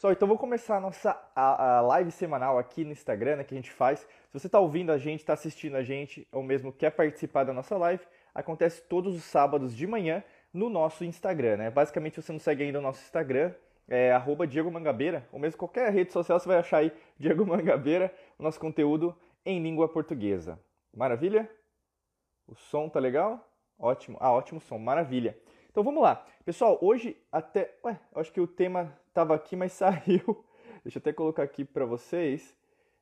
Pessoal, então vou começar a nossa a, a live semanal aqui no Instagram, né, que a gente faz. Se você está ouvindo a gente, está assistindo a gente, ou mesmo quer participar da nossa live, acontece todos os sábados de manhã no nosso Instagram, né? Basicamente, se você não segue ainda o nosso Instagram, é Diego Mangabeira, ou mesmo qualquer rede social, você vai achar aí Diego Mangabeira, o nosso conteúdo em língua portuguesa. Maravilha? O som tá legal? Ótimo. Ah, ótimo som, maravilha. Então vamos lá. Pessoal, hoje até. Ué, acho que o tema estava aqui, mas saiu. Deixa eu até colocar aqui para vocês.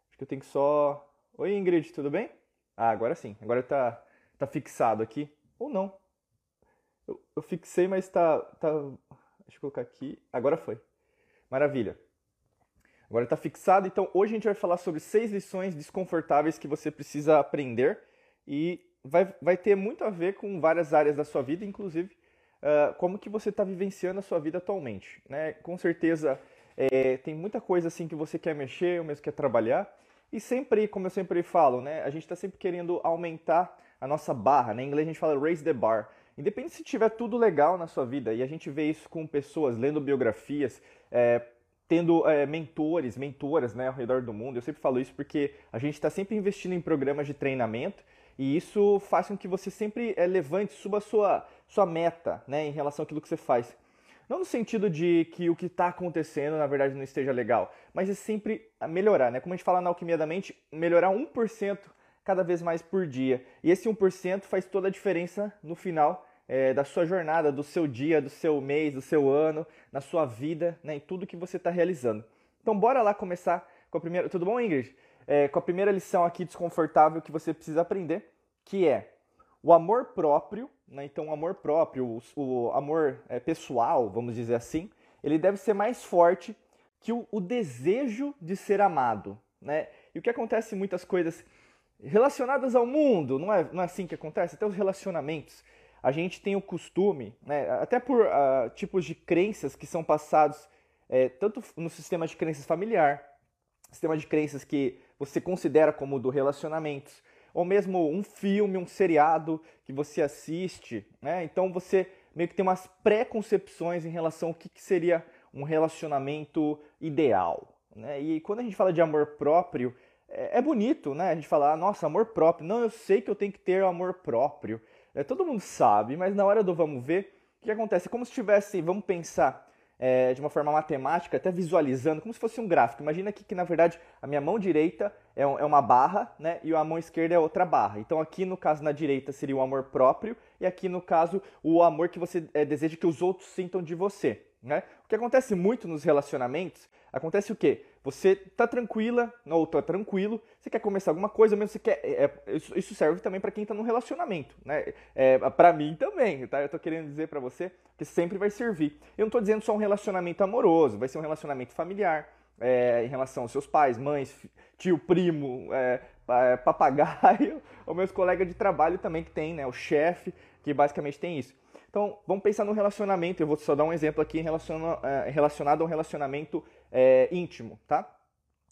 Acho que eu tenho que só. Oi, Ingrid, tudo bem? Ah, agora sim. Agora tá, tá fixado aqui. Ou não. Eu, eu fixei, mas tá, tá. Deixa eu colocar aqui. Agora foi. Maravilha. Agora está fixado. Então hoje a gente vai falar sobre seis lições desconfortáveis que você precisa aprender e vai, vai ter muito a ver com várias áreas da sua vida, inclusive uh, como que você está vivenciando a sua vida atualmente. Né? Com certeza é, tem muita coisa assim que você quer mexer, ou mesmo quer trabalhar. E sempre, como eu sempre falo, né, a gente está sempre querendo aumentar a nossa barra. Né? Em inglês a gente fala raise the bar. Independente se tiver tudo legal na sua vida, e a gente vê isso com pessoas lendo biografias, é, tendo é, mentores, mentoras né, ao redor do mundo. Eu sempre falo isso porque a gente está sempre investindo em programas de treinamento e isso faz com que você sempre é, levante, suba a sua, sua meta né, em relação àquilo que você faz. Não no sentido de que o que está acontecendo na verdade não esteja legal, mas é sempre melhorar, né? Como a gente fala na Alquimia da Mente, melhorar 1% cada vez mais por dia. E esse 1% faz toda a diferença no final é, da sua jornada, do seu dia, do seu mês, do seu ano, na sua vida, né, em tudo que você está realizando. Então, bora lá começar com a primeira. Tudo bom, Ingrid? É, com a primeira lição aqui desconfortável que você precisa aprender, que é o amor próprio, né? então o amor próprio, o, o amor é, pessoal, vamos dizer assim, ele deve ser mais forte que o, o desejo de ser amado. Né? E o que acontece em muitas coisas relacionadas ao mundo, não é, não é assim que acontece? Até os relacionamentos. A gente tem o costume, né, até por uh, tipos de crenças que são passados é, tanto no sistema de crenças familiar, sistema de crenças que você considera como do relacionamentos, ou mesmo um filme, um seriado que você assiste, né? Então você meio que tem umas pré-concepções em relação ao que, que seria um relacionamento ideal. Né? E quando a gente fala de amor próprio, é, é bonito, né? A gente fala, ah, nossa, amor próprio. Não, eu sei que eu tenho que ter amor próprio. É, todo mundo sabe, mas na hora do vamos ver, o que acontece? É como se tivesse, vamos pensar, é, de uma forma matemática, até visualizando, como se fosse um gráfico. Imagina aqui que, na verdade, a minha mão direita é, um, é, uma barra, né? E a mão esquerda é outra barra. Então, aqui, no caso, na direita, seria o amor próprio, e aqui, no caso, o amor que você é, deseja que os outros sintam de você. Né? O que acontece muito nos relacionamentos, acontece o quê? Você tá tranquila, ou tá tranquilo, você quer começar alguma coisa, mesmo você quer. É, é isso, serve também para quem tá num relacionamento, né? É, para mim também, tá? Eu tô querendo dizer para você que sempre vai servir. Eu não tô dizendo só um relacionamento amoroso, vai ser um relacionamento familiar, é, em relação aos seus pais, mães, tio, primo, é, é papagaio, ou meus colegas de trabalho também que tem, né? O chefe, que basicamente tem isso. Então, vamos pensar no relacionamento. Eu vou só dar um exemplo aqui é, relacionado a um relacionamento é, íntimo, tá?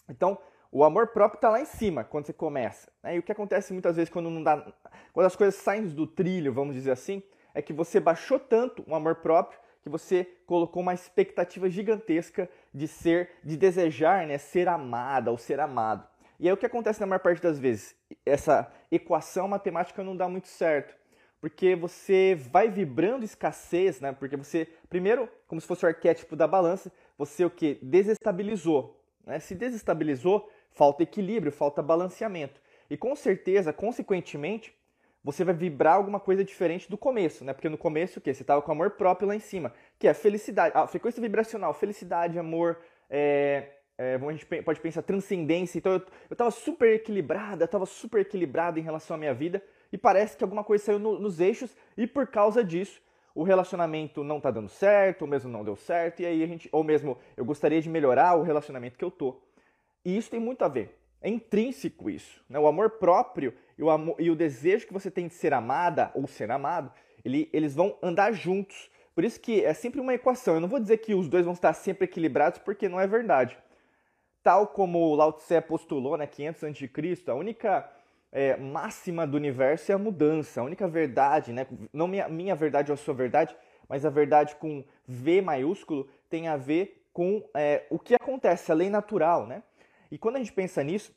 Então, o amor próprio está lá em cima quando você começa. Né? E o que acontece muitas vezes quando não dá, quando as coisas saem do trilho, vamos dizer assim, é que você baixou tanto o amor próprio que você colocou uma expectativa gigantesca de ser, de desejar, né, ser amada ou ser amado. E aí o que acontece na maior parte das vezes? Essa equação matemática não dá muito certo porque você vai vibrando escassez, né? Porque você, primeiro, como se fosse o arquétipo da balança, você o que? Desestabilizou. Né? Se desestabilizou, falta equilíbrio, falta balanceamento. E com certeza, consequentemente, você vai vibrar alguma coisa diferente do começo, né? Porque no começo o quê? Você estava com amor próprio lá em cima, que é felicidade, a frequência vibracional, felicidade, amor, é, é, a gente pode pensar transcendência. Então eu estava super equilibrada, estava super equilibrada em relação à minha vida e parece que alguma coisa saiu no, nos eixos e por causa disso o relacionamento não tá dando certo, ou mesmo não deu certo, e aí a gente, ou mesmo eu gostaria de melhorar o relacionamento que eu tô. E isso tem muito a ver. É intrínseco isso. Né? O amor próprio e o, amor, e o desejo que você tem de ser amada ou ser amado, ele, eles vão andar juntos. Por isso que é sempre uma equação. Eu não vou dizer que os dois vão estar sempre equilibrados, porque não é verdade. Tal como Lao Tse postulou, né, 500 a.C., a única é, máxima do universo é a mudança. A única verdade, né? não minha, minha verdade ou a sua verdade, mas a verdade com V maiúsculo tem a ver com é, o que acontece, a lei natural, né? E quando a gente pensa nisso,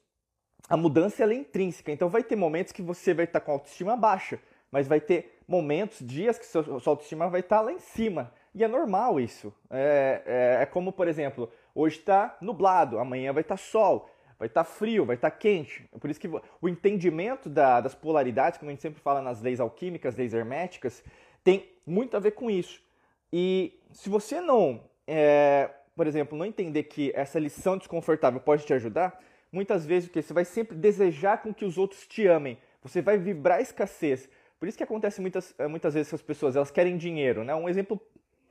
a mudança é intrínseca. Então vai ter momentos que você vai estar com autoestima baixa, mas vai ter momentos, dias que sua, sua autoestima vai estar lá em cima. E é normal isso. É, é, é como, por exemplo, hoje está nublado, amanhã vai estar sol, vai estar frio, vai estar quente. É por isso que o entendimento da, das polaridades, como a gente sempre fala nas leis alquímicas, leis herméticas, tem muito a ver com isso. E se você não, é, por exemplo, não entender que essa lição desconfortável pode te ajudar, muitas vezes o que você vai sempre desejar com que os outros te amem. Você vai vibrar escassez. Por isso que acontece muitas, muitas vezes com as pessoas, elas querem dinheiro, né? Um exemplo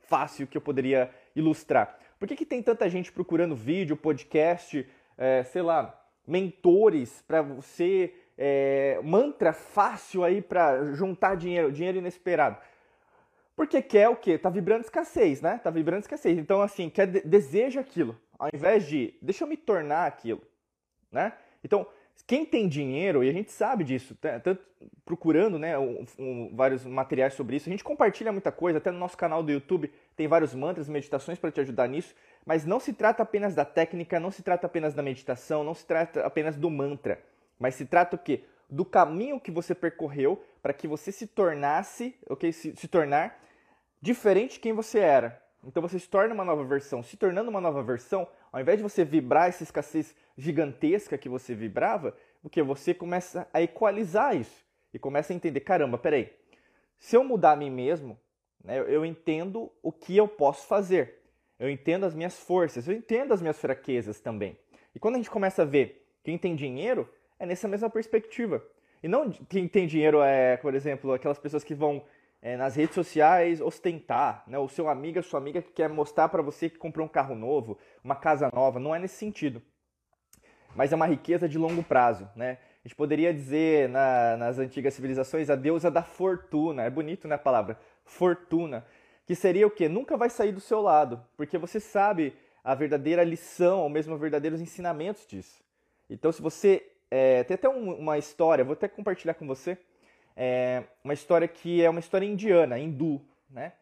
fácil que eu poderia ilustrar. Por que, que tem tanta gente procurando vídeo, podcast, é, sei lá, mentores para você, é, mantra fácil aí para juntar dinheiro, dinheiro inesperado? Porque quer o quê? Tá vibrando escassez, né? Tá vibrando escassez. Então, assim, quer, deseja aquilo. Ao invés de, deixa eu me tornar aquilo, né? Então, quem tem dinheiro, e a gente sabe disso, tanto procurando né, um, um, vários materiais sobre isso, a gente compartilha muita coisa, até no nosso canal do YouTube tem vários mantras, meditações para te ajudar nisso, mas não se trata apenas da técnica, não se trata apenas da meditação, não se trata apenas do mantra, mas se trata o quê? Do caminho que você percorreu para que você se tornasse, ok? Se, se tornar diferente de quem você era. Então você se torna uma nova versão. Se tornando uma nova versão, ao invés de você vibrar essa escassez gigantesca que você vibrava, o que você começa a equalizar isso e começa a entender, caramba, peraí, se eu mudar a mim mesmo, né, eu entendo o que eu posso fazer, eu entendo as minhas forças, eu entendo as minhas fraquezas também. E quando a gente começa a ver quem tem dinheiro, é nessa mesma perspectiva. E não quem tem dinheiro é, por exemplo, aquelas pessoas que vão é, nas redes sociais ostentar, né? O seu amigo, a sua amiga que quer mostrar para você que comprou um carro novo, uma casa nova, não é nesse sentido. Mas é uma riqueza de longo prazo, né? A gente poderia dizer na, nas antigas civilizações a deusa da fortuna, é bonito né a palavra, fortuna, que seria o que? Nunca vai sair do seu lado, porque você sabe a verdadeira lição, ou mesmo os verdadeiros ensinamentos disso. Então se você, é, tem até um, uma história, vou até compartilhar com você, é uma história que é uma história indiana, hindu, né?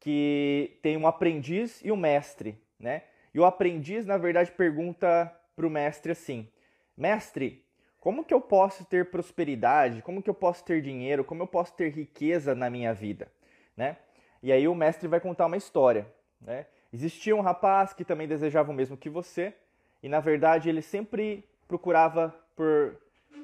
Que tem um aprendiz e um mestre, né? E o aprendiz, na verdade, pergunta para o mestre assim: Mestre, como que eu posso ter prosperidade? Como que eu posso ter dinheiro? Como eu posso ter riqueza na minha vida? Né? E aí o mestre vai contar uma história. Né? Existia um rapaz que também desejava o mesmo que você, e na verdade ele sempre procurava por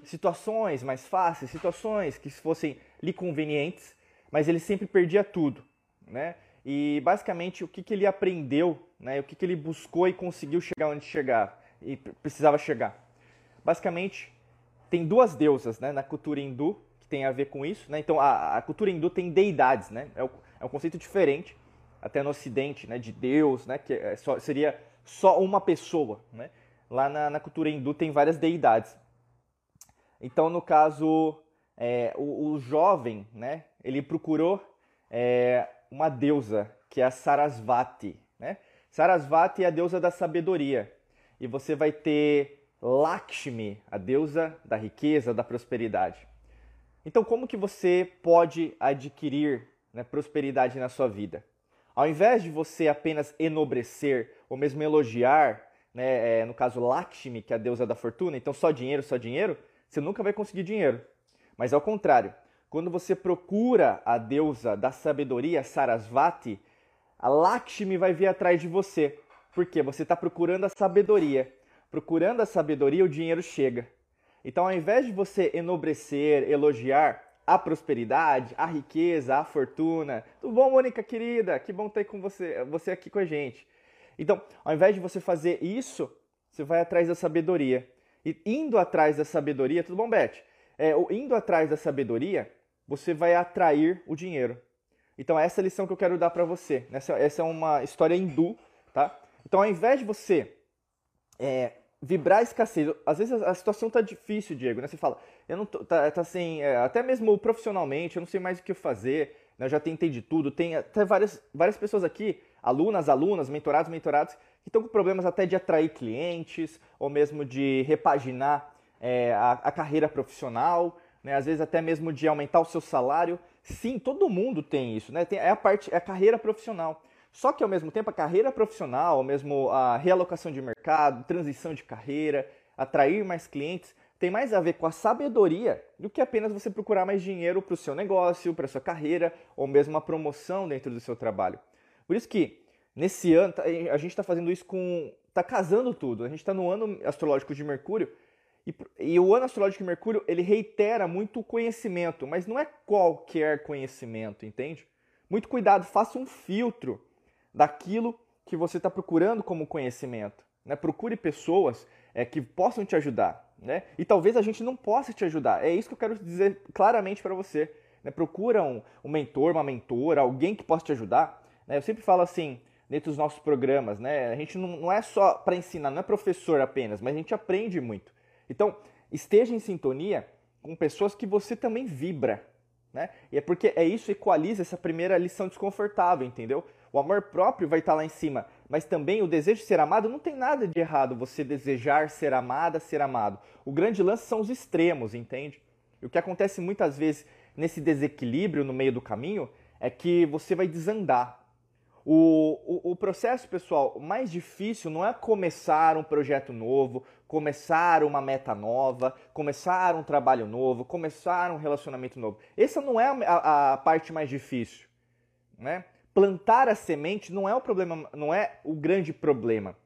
situações mais fáceis, situações que fossem lhe convenientes, mas ele sempre perdia tudo, né? E basicamente o que, que ele aprendeu, né? O que, que ele buscou e conseguiu chegar onde chegar e precisava chegar. Basicamente tem duas deusas, né? Na cultura hindu que tem a ver com isso, né? Então a, a cultura hindu tem deidades, né? É, o, é um conceito diferente até no Ocidente, né? De Deus, né? Que é só, seria só uma pessoa, né? Lá na, na cultura hindu tem várias deidades. Então, no caso, é, o, o, jovem, né, ele procurou é, uma deusa, que é a Sarasvati. Né? Sarasvati é a deusa da sabedoria. E você vai ter Lakshmi, a deusa da riqueza, da prosperidade. Então, como que você pode adquirir né, prosperidade na sua vida? Ao invés de você apenas enobrecer ou mesmo elogiar, né, é, no caso Lakshmi, que é a deusa da fortuna, então só dinheiro, só dinheiro, você nunca vai conseguir dinheiro. Mas ao contrário, quando você procura a deusa da sabedoria, Sarasvati, a Lakshmi vai vir atrás de você. Porque você está procurando a sabedoria. Procurando a sabedoria, o dinheiro chega. Então, ao invés de você enobrecer, elogiar a prosperidade, a riqueza, a fortuna, tudo bom, Mônica querida? Que bom ter com você, você aqui com a gente. Então, ao invés de você fazer isso, você vai atrás da sabedoria. E indo atrás da sabedoria, tudo bom, Beth? É, indo atrás da sabedoria, você vai atrair o dinheiro. Então, essa é a lição que eu quero dar para você. Essa, essa, é uma história hindu, tá? Então, ao invés de você é, vibrar a escassez, às vezes a situação tá difícil, Diego, né? Você fala, eu não tô, tá, tá assim, é, até mesmo profissionalmente, eu não sei mais o que fazer, né? eu já tentei de tudo. Tem até várias, várias pessoas aqui, alunas, alunas, mentorados, mentorados, que estão com problemas até de atrair clientes ou mesmo de repaginar é, a, a, carreira profissional, né? às vezes até mesmo de aumentar o seu salário. Sim, todo mundo tem isso, né? Tem, é a parte, é a carreira profissional. Só que ao mesmo tempo a carreira profissional, mesmo a realocação de mercado, transição de carreira, atrair mais clientes, tem mais a ver com a sabedoria do que apenas você procurar mais dinheiro para o seu negócio, para a sua carreira ou mesmo uma promoção dentro do seu trabalho. Por isso que nesse ano a gente está fazendo isso com, está casando tudo. A gente está no ano astrológico de Mercúrio e, e, o ano astrológico de Mercúrio ele reitera muito o conhecimento, mas não é qualquer conhecimento, entende? Muito cuidado, faça um filtro daquilo que você está procurando como conhecimento. Né? Procure pessoas é, que possam te ajudar. Né? E talvez a gente não possa te ajudar. É isso que eu quero dizer claramente para você. Né? Procura um, um, mentor, uma mentora, alguém que possa te ajudar. Né? Eu sempre falo assim, dentro dos nossos programas, né? a gente não, não é só para ensinar, não é professor apenas, mas a gente aprende muito. Então, esteja em sintonia com pessoas que você também vibra. Né? E é porque é isso equaliza essa primeira lição desconfortável, entendeu? O amor próprio vai estar lá em cima, mas também o desejo de ser amado não tem nada de errado você desejar ser amada, ser amado. O grande lance são os extremos, entende? E o que acontece muitas vezes nesse desequilíbrio no meio do caminho é que você vai desandar. O, o, o, processo, pessoal, mais difícil não é começar um projeto novo, começar uma meta nova, começar um trabalho novo, começar um relacionamento novo. Essa não é a, a parte mais difícil. Né? Plantar a semente não é o problema, não é o grande problema.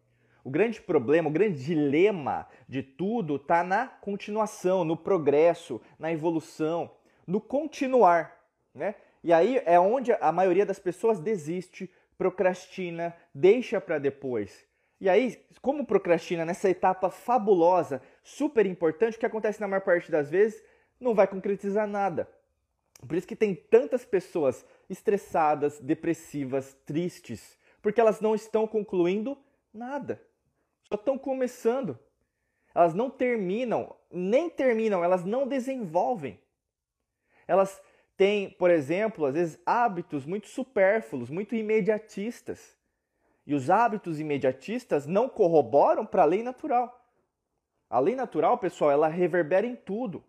O grande problema, o grande dilema de tudo está na continuação, no progresso, na evolução, no continuar, né? E aí é onde a maioria das pessoas desiste, procrastina, deixa para depois. E aí, como procrastina nessa etapa fabulosa, super importante, o que acontece na maior parte das vezes, não vai concretizar nada. Por isso que tem tantas pessoas estressadas, depressivas, tristes, porque elas não estão concluindo nada. Só estão começando. Elas não terminam, nem terminam, elas não desenvolvem. Elas têm, por exemplo, às vezes hábitos muito supérfluos, muito imediatistas. E os hábitos imediatistas não corroboram para a lei natural. A lei natural, pessoal, ela reverbera em tudo.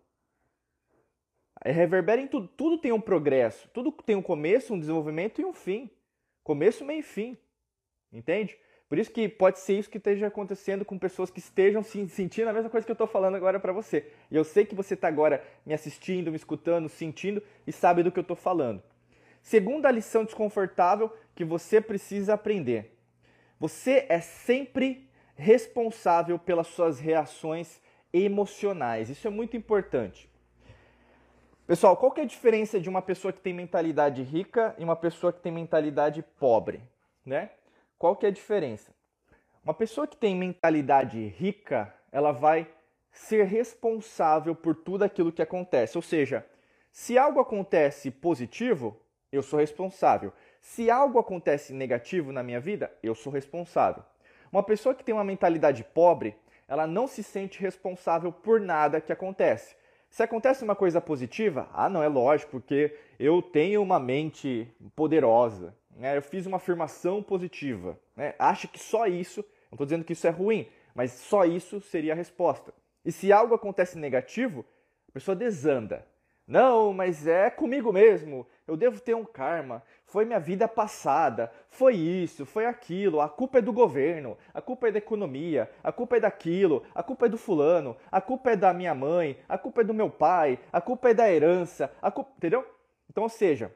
Reverbera em tudo. Tudo tem um progresso, tudo tem um começo, um desenvolvimento e um fim. Começo, meio e fim. Entende? Por isso que pode ser isso que esteja acontecendo com pessoas que estejam se sentindo a mesma coisa que eu estou falando agora para você. E eu sei que você está agora me assistindo, me escutando, sentindo e sabe do que eu estou falando. Segunda lição desconfortável que você precisa aprender. Você é sempre responsável pelas suas reações emocionais. Isso é muito importante. Pessoal, qual que é a diferença de uma pessoa que tem mentalidade rica e uma pessoa que tem mentalidade pobre, né? Qual que é a diferença? Uma pessoa que tem mentalidade rica, ela vai ser responsável por tudo aquilo que acontece. Ou seja, se algo acontece positivo, eu sou responsável. Se algo acontece negativo na minha vida, eu sou responsável. Uma pessoa que tem uma mentalidade pobre, ela não se sente responsável por nada que acontece. Se acontece uma coisa positiva, ah, não, é lógico, porque eu tenho uma mente poderosa, né? eu fiz uma afirmação positiva. Né? Acha que só isso, não estou dizendo que isso é ruim, mas só isso seria a resposta. E se algo acontece negativo, a pessoa desanda. Não, mas é comigo mesmo. Eu devo ter um karma. Foi minha vida passada. Foi isso, foi aquilo. A culpa é do governo. A culpa é da economia. A culpa é daquilo. A culpa é do fulano. A culpa é da minha mãe. A culpa é do meu pai. A culpa é da herança. A culpa... Entendeu? Então, ou seja,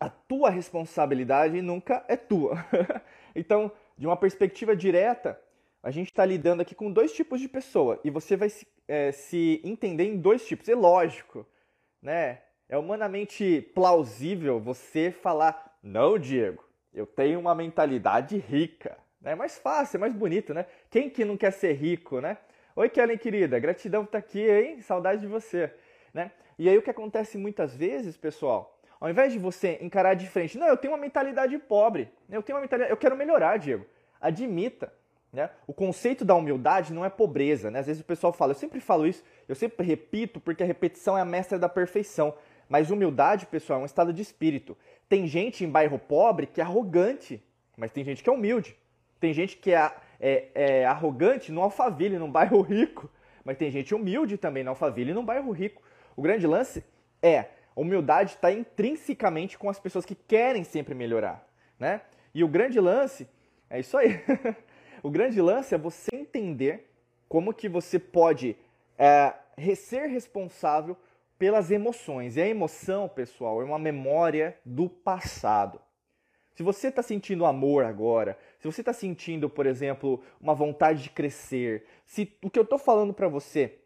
a tua responsabilidade nunca é tua. então, de uma perspectiva direta, a gente está lidando aqui com dois tipos de pessoa. E você vai se, é, se entender em dois tipos. É lógico né? É humanamente plausível você falar: "Não, Diego, eu tenho uma mentalidade rica". É mais fácil, é mais bonito, né? Quem que não quer ser rico, né? Oi, Kellen querida, gratidão por estar aqui, hein? Saudade de você, né? E aí o que acontece muitas vezes, pessoal, ao invés de você encarar de frente, não, eu tenho uma mentalidade pobre, eu tenho uma mentalidade, eu quero melhorar, Diego. Admita, né? O conceito da humildade não é pobreza. Né? Às vezes o pessoal fala, eu sempre falo isso, eu sempre repito, porque a repetição é a mestra da perfeição. Mas humildade, pessoal, é um estado de espírito. Tem gente em bairro pobre que é arrogante, mas tem gente que é humilde. Tem gente que é, é, é arrogante no Alphaville, num bairro rico. Mas tem gente humilde também no Alphaville, num bairro rico. O grande lance é, humildade está intrinsecamente com as pessoas que querem sempre melhorar. Né? E o grande lance é isso aí. o grande lance é você entender como que você pode é, ser responsável pelas emoções. E a emoção, pessoal, é uma memória do passado. Se você está sentindo amor agora, se você está sentindo, por exemplo, uma vontade de crescer, se o que eu estou falando para você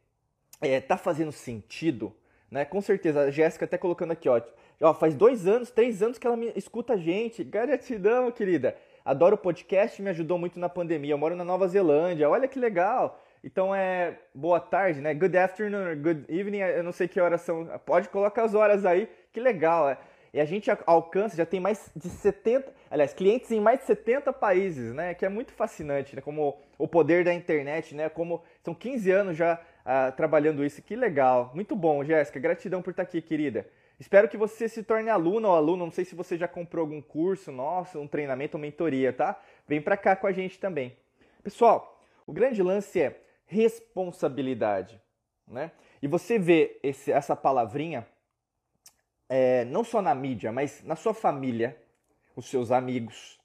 está é, tá fazendo sentido, né? Com certeza, a Jéssica até colocando aqui, ó, ó, faz dois anos, três anos que ela me escuta a gente. Gratidão, querida. Adoro o podcast, me ajudou muito na pandemia. Eu moro na Nova Zelândia, olha que legal. Então é boa tarde, né? Good afternoon, good evening. Eu não sei que horas são. Pode colocar as horas aí. Que legal. É. E a gente alcança, já tem mais de 70, aliás, clientes em mais de 70 países, né? Que é muito fascinante, né? Como o poder da internet, né? Como são 15 anos já uh, trabalhando isso. Que legal. Muito bom, Jéssica. Gratidão por estar aqui, querida. Espero que você se torne aluna ou aluno. Não sei se você já comprou algum curso nosso, um treinamento ou mentoria, tá? Vem para cá com a gente também. Pessoal, o grande lance é responsabilidade. Né? E você vê esse, essa palavrinha é, não só na mídia, mas na sua família, os seus amigos.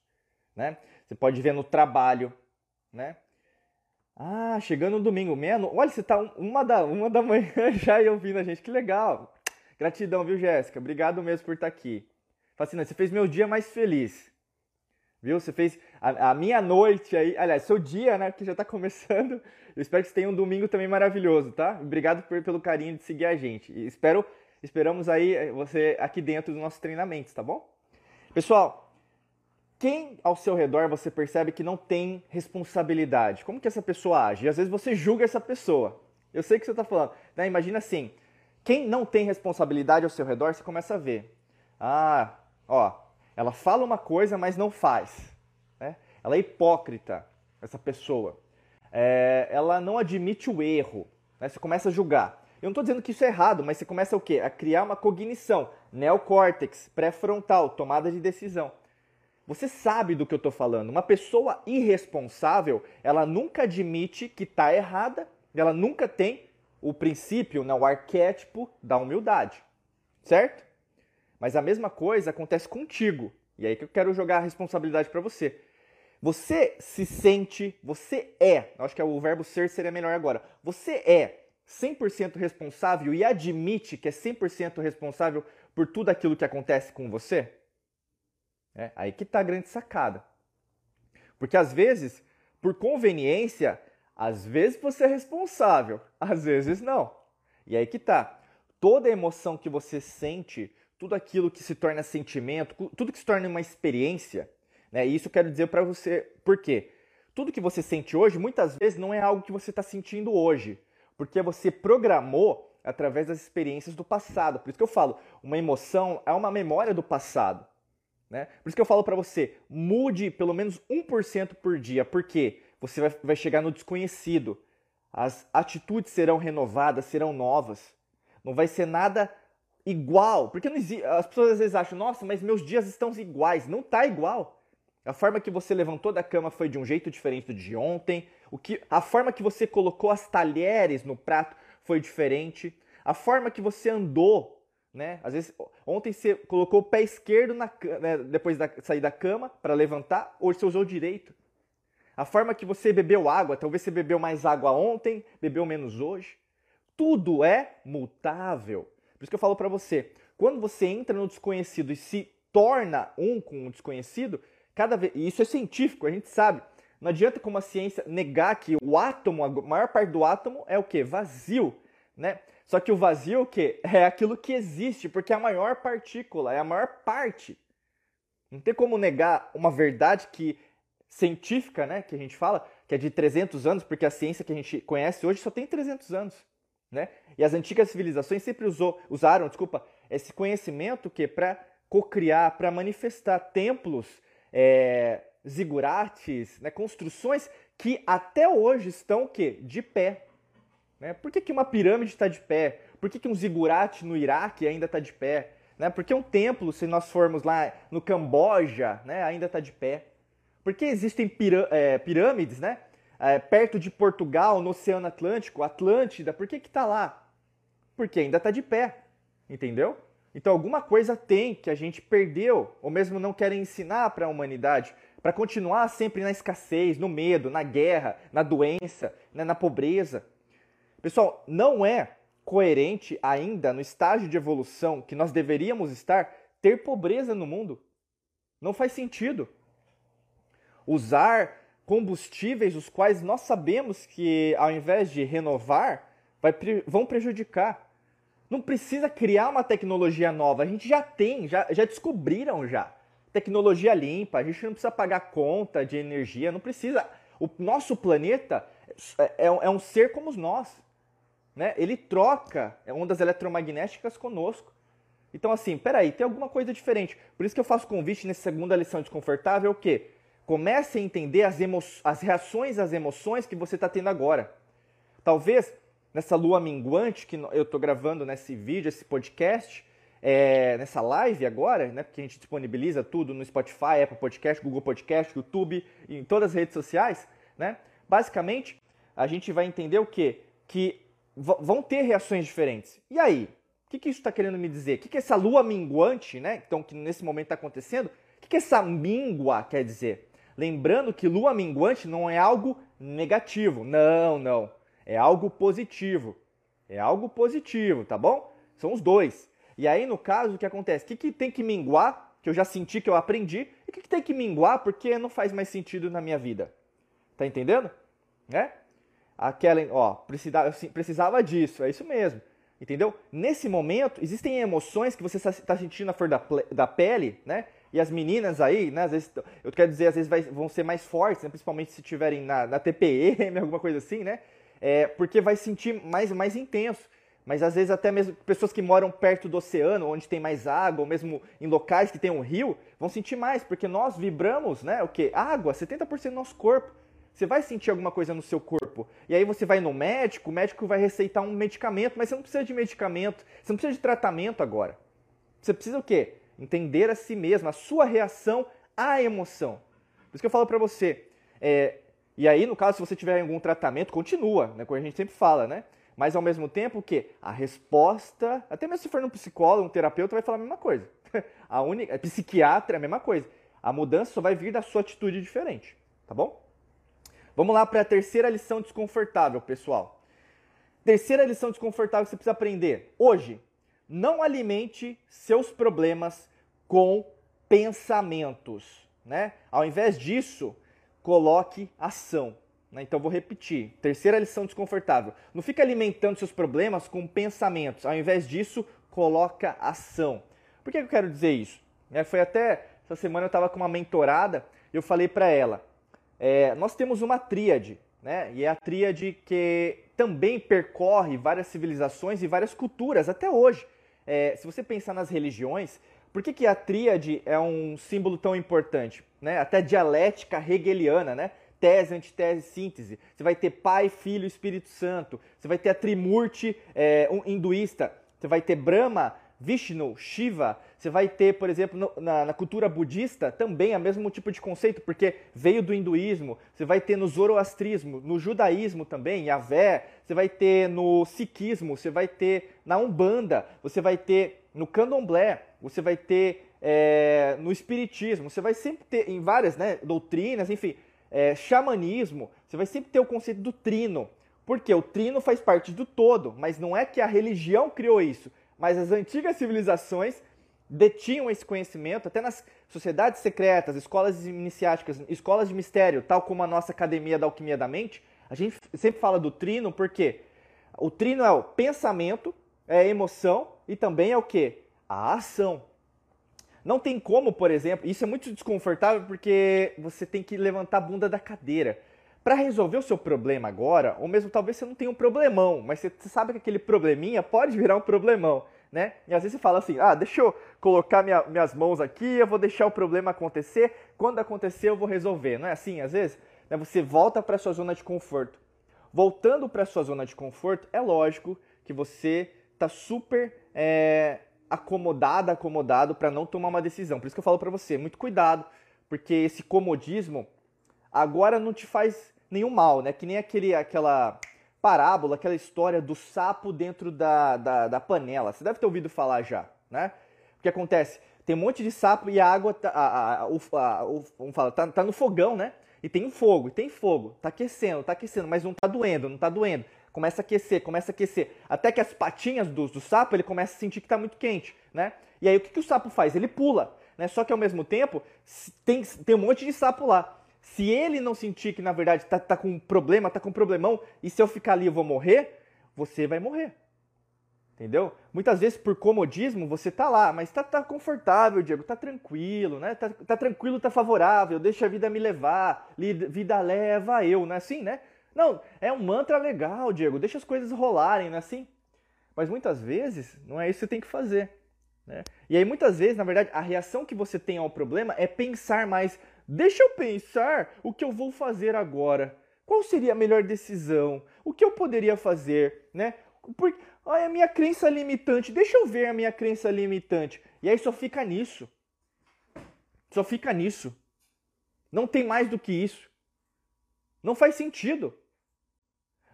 Né? Você pode ver no trabalho. Né? Ah, chegando no domingo, meia Olha, você está uma da, uma da manhã já e ouvindo a gente. Que legal. Gratidão, viu, Jéssica? Obrigado mesmo por estar aqui. Fascinante. Você fez meu dia mais feliz. Viu? Você fez a, a minha noite aí, aliás, seu dia, né? Que já está começando. Eu espero que você tenha um domingo também maravilhoso, tá? Obrigado por, pelo carinho de seguir a gente. E espero, esperamos aí eh, você aqui dentro dos nossos treinamentos, tá bom? Pessoal, quem ao seu redor você percebe que não tem responsabilidade? Como que essa pessoa age? E às vezes você julga essa pessoa. Eu sei que você está falando. Né? Imagina assim, quem não tem responsabilidade ao seu redor, você começa a ver. Ah, ó, ela fala uma coisa, mas não faz. Né? Ela é hipócrita, essa pessoa é, ela não admite o erro. Né? Você começa a julgar. Eu não estou dizendo que isso é errado, mas você começa o quê? A criar uma cognição, neocórtex, pré-frontal, tomada de decisão. Você sabe do que eu estou falando. Uma pessoa irresponsável, ela nunca admite que está errada, ela nunca tem o princípio, né, o arquétipo da humildade. Certo? Mas a mesma coisa acontece contigo. E aí que eu quero jogar a responsabilidade para você. Você se sente, você é, acho que é o verbo ser seria melhor agora. Você é 100% responsável e admite que é 100% responsável por tudo aquilo que acontece com você? É, aí que está a grande sacada. Porque às vezes, por conveniência, às vezes você é responsável, às vezes não. E aí que tá. Toda emoção que você sente, tudo aquilo que se torna sentimento, tudo que se torna uma experiência, né? E isso eu quero dizer para você, por quê? Tudo que você sente hoje, muitas vezes, não é algo que você está sentindo hoje, porque você programou através das experiências do passado. Por isso que eu falo, uma emoção é uma memória do passado. Né? Por isso que eu falo para você, mude pelo menos 1% por dia, porque você vai, vai chegar no desconhecido. As atitudes serão renovadas, serão novas. Não vai ser nada igual, porque existe, as pessoas às vezes acham, nossa, mas meus dias estão iguais. Não está igual. A forma que você levantou da cama foi de um jeito diferente do de ontem. O que, a forma que você colocou as talheres no prato foi diferente. A forma que você andou, né? Às vezes, ontem você colocou o pé esquerdo na, né, depois de sair da cama para levantar, hoje você usou o direito. A forma que você bebeu água, talvez você bebeu mais água ontem, bebeu menos hoje. Tudo é mutável. Por isso que eu falo para você, quando você entra no desconhecido e se torna um com o desconhecido, cada vez, e isso é científico, a gente sabe. Não adianta como a ciência negar que o átomo, a maior parte do átomo é o que? Vazio, né? Só que o vazio o que? É aquilo que existe, porque é a maior partícula, é a maior parte. Não tem como negar uma verdade que científica, né, que a gente fala, que é de 300 anos, porque a ciência que a gente conhece hoje só tem 300 anos, né? E as antigas civilizações sempre usou, usaram, desculpa, esse conhecimento que para cocriar, para manifestar templos é, zigurates, né, construções que até hoje estão o quê? De pé. Né? Por que, que uma pirâmide está de pé? Por que, que um zigurate no Iraque ainda está de pé? Né? Por que um templo, se nós formos lá no Camboja, né, ainda está de pé? Por que existem é, pirâmides né, é, perto de Portugal, no Oceano Atlântico, Atlântida? Por que está lá? Porque ainda está de pé, entendeu? Então alguma coisa tem que a gente perdeu, ou mesmo não querem ensinar para a humanidade, para continuar sempre na escassez, no medo, na guerra, na doença, né, na pobreza. Pessoal, não é coerente ainda no estágio de evolução que nós deveríamos estar ter pobreza no mundo. Não faz sentido. Usar combustíveis os quais nós sabemos que ao invés de renovar, vai, vão prejudicar. Não precisa criar uma tecnologia nova, a gente já tem, já, já descobriram já. Tecnologia limpa, a gente não precisa pagar conta de energia, não precisa. O nosso planeta é, é, é um ser como nós. Né? Ele troca ondas eletromagnéticas conosco. Então, assim, peraí, tem alguma coisa diferente. Por isso que eu faço convite nessa segunda lição desconfortável, o quê? Comece a entender as, as reações às emoções que você está tendo agora. Talvez nessa lua minguante que eu estou gravando nesse vídeo, esse podcast, é, nessa live agora, né, porque a gente disponibiliza tudo no Spotify, Apple Podcast, Google Podcast, YouTube, em todas as redes sociais, né? Basicamente, a gente vai entender o quê? Que vão ter reações diferentes. E aí? O que, que isso está querendo me dizer? O que, que essa lua minguante, né? Então, que nesse momento está acontecendo, o que, que essa míngua quer dizer? Lembrando que lua minguante não é algo negativo. Não, não é algo positivo. É algo positivo, tá bom? São os dois. E aí, no caso, o que acontece? O que, que tem que minguar, que eu já senti que eu aprendi, e o que, que tem que minguar porque não faz mais sentido na minha vida? Tá entendendo? Né? Aquela, ó, precisava, precisava disso, é isso mesmo. Entendeu? Nesse momento, existem emoções que você está sentindo na flor da, da pele, né? E as meninas aí, né, às vezes, eu quero dizer, às vezes vai, vão ser mais fortes, né, principalmente se estiverem na, na TPM, alguma coisa assim, né? é, porque vai sentir mais, mais intenso. Mas às vezes até mesmo pessoas que moram perto do oceano, onde tem mais água, ou mesmo em locais que tem um rio, vão sentir mais, porque nós vibramos, né? O que? Água, 70% do nosso corpo. Você vai sentir alguma coisa no seu corpo. E aí você vai no médico, o médico vai receitar um medicamento, mas você não precisa de medicamento, você não precisa de tratamento agora. Você precisa o quê? Entender a si mesmo, a sua reação à emoção. Por isso que eu falo para você, é, e aí, no caso, se você tiver algum tratamento, continua, né? Como a gente sempre fala, né? Mas ao mesmo tempo que a resposta, até mesmo se for um psicólogo, um terapeuta, vai falar a mesma coisa. A única, a psiquiatra é a mesma coisa. A mudança só vai vir da sua atitude diferente, tá bom? Vamos lá para a terceira lição desconfortável, pessoal. Terceira lição desconfortável que você precisa aprender. Hoje, não alimente seus problemas com pensamentos, né? Ao invés disso, coloque ação. Né? Então vou repetir. Terceira lição desconfortável. Não fica alimentando seus problemas com pensamentos. Ao invés disso, coloca ação. Por que eu quero dizer isso? É, foi até essa semana eu estava com uma mentorada e eu falei para ela: é, nós temos uma tríade, né? E é a tríade que também percorre várias civilizações e várias culturas até hoje. É, se você pensar nas religiões, por que, que a tríade é um símbolo tão importante? né? Até dialética hegeliana, né? Tese, antitese, síntese. Você vai ter Pai, Filho Espírito Santo. Você vai ter a Trimurti é, um hinduísta. Você vai ter Brahma, Vishnu, Shiva. Você vai ter, por exemplo, no, na, na, cultura budista também o mesmo tipo de conceito, porque veio do hinduísmo. Você vai ter no zoroastrismo, no judaísmo também, Yahvé. Você vai ter no sikhismo, você vai ter na Umbanda, você vai ter no candomblé, você vai ter é, no espiritismo, você vai sempre ter, em várias né, doutrinas, enfim, é, xamanismo, você vai sempre ter o conceito do trino. Porque o trino faz parte do todo, mas não é que a religião criou isso, mas as antigas civilizações detinham esse conhecimento, até nas sociedades secretas, escolas iniciáticas, escolas de mistério, tal como a nossa Academia da Alquimia da Mente, a gente sempre fala do trino porque o trino é o pensamento, é a emoção e também é o que? A ação. Não tem como, por exemplo, isso é muito desconfortável porque você tem que levantar a bunda da cadeira. Para resolver o seu problema agora, ou mesmo talvez você não tenha um problemão, mas você sabe que aquele probleminha pode virar um problemão, né? E às vezes você fala assim: ah, deixa eu colocar minha, minhas mãos aqui, eu vou deixar o problema acontecer, quando acontecer eu vou resolver. Não é assim? Às vezes né, você volta para sua zona de conforto. Voltando para sua zona de conforto, é lógico que você está super é, acomodado, acomodado para não tomar uma decisão. Por isso que eu falo para você, muito cuidado, porque esse comodismo agora não te faz nenhum mal, né? Que nem aquele, aquela parábola, aquela história do sapo dentro da, da, da panela. Você deve ter ouvido falar já, né? O que acontece? Tem um monte de sapo e a água, tá, a, a, a, vamos falar, tá, tá no fogão, né? E tem fogo, e tem fogo, tá aquecendo, tá aquecendo, mas não tá doendo, não tá doendo. Começa a aquecer, começa a aquecer. Até que as patinhas do, do sapo, ele começa a sentir que tá muito quente, né? E aí o que, que o sapo faz? Ele pula, né? Só que ao mesmo tempo, tem, tem um monte de sapo lá. Se ele não sentir que na verdade tá, tá com um problema, tá com um problemão, e se eu ficar ali eu vou morrer, você vai morrer. Entendeu? Muitas vezes por comodismo você tá lá, mas tá, tá confortável, Diego, tá tranquilo, né? Tá, tá tranquilo, tá favorável, deixa a vida me levar, vida leva eu, não é assim, né? Não, é um mantra legal, Diego, deixa as coisas rolarem, não é assim? Mas muitas vezes não é isso que você tem que fazer. Né? E aí muitas vezes, na verdade, a reação que você tem ao problema é pensar mais, deixa eu pensar o que eu vou fazer agora. Qual seria a melhor decisão? O que eu poderia fazer, né? Porque, Olha a minha crença limitante. Deixa eu ver a minha crença limitante. E aí só fica nisso. Só fica nisso. Não tem mais do que isso. Não faz sentido.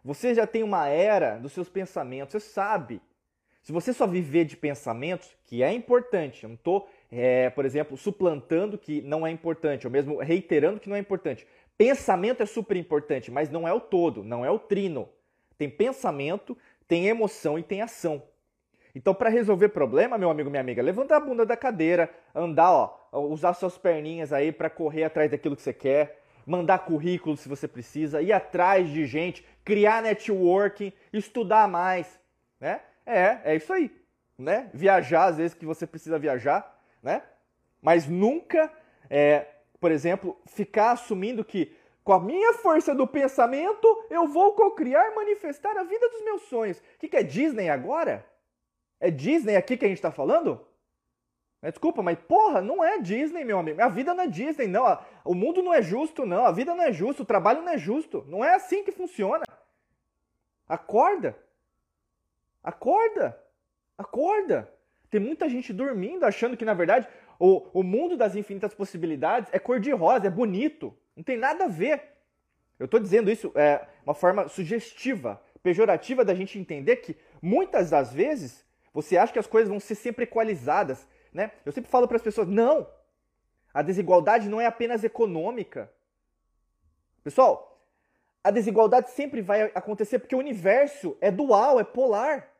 Você já tem uma era dos seus pensamentos, você sabe. Se você só viver de pensamentos, que é importante, eu não estou, é, por exemplo, suplantando que não é importante, ou mesmo reiterando que não é importante. Pensamento é super importante, mas não é o todo, não é o trino. Tem pensamento, tem emoção e tem ação. Então, para resolver problema, meu amigo, minha amiga, levantar a bunda da cadeira, andar, ó, usar suas perninhas aí para correr atrás daquilo que você quer, mandar currículo se você precisa, ir atrás de gente, criar networking, estudar mais, né? É, é isso aí, né? Viajar às vezes que você precisa viajar, né? Mas nunca, é, por exemplo, ficar assumindo que com a minha força do pensamento, eu vou co-criar, manifestar a vida dos meus sonhos. O que, que é Disney agora? É Disney aqui que a gente está falando? Desculpa, mas porra, não é Disney, meu amigo. A vida não é Disney, não. O mundo não é justo, não. A vida não é justa, o trabalho não é justo. Não é assim que funciona. Acorda. Acorda. Acorda. Tem muita gente dormindo achando que, na verdade, o, o mundo das infinitas possibilidades é cor-de-rosa, é bonito. Não tem nada a ver. Eu estou dizendo isso é uma forma sugestiva, pejorativa da gente entender que muitas das vezes você acha que as coisas vão ser sempre equalizadas, né? Eu sempre falo para as pessoas, não. A desigualdade não é apenas econômica. Pessoal, a desigualdade sempre vai acontecer porque o universo é dual, é polar.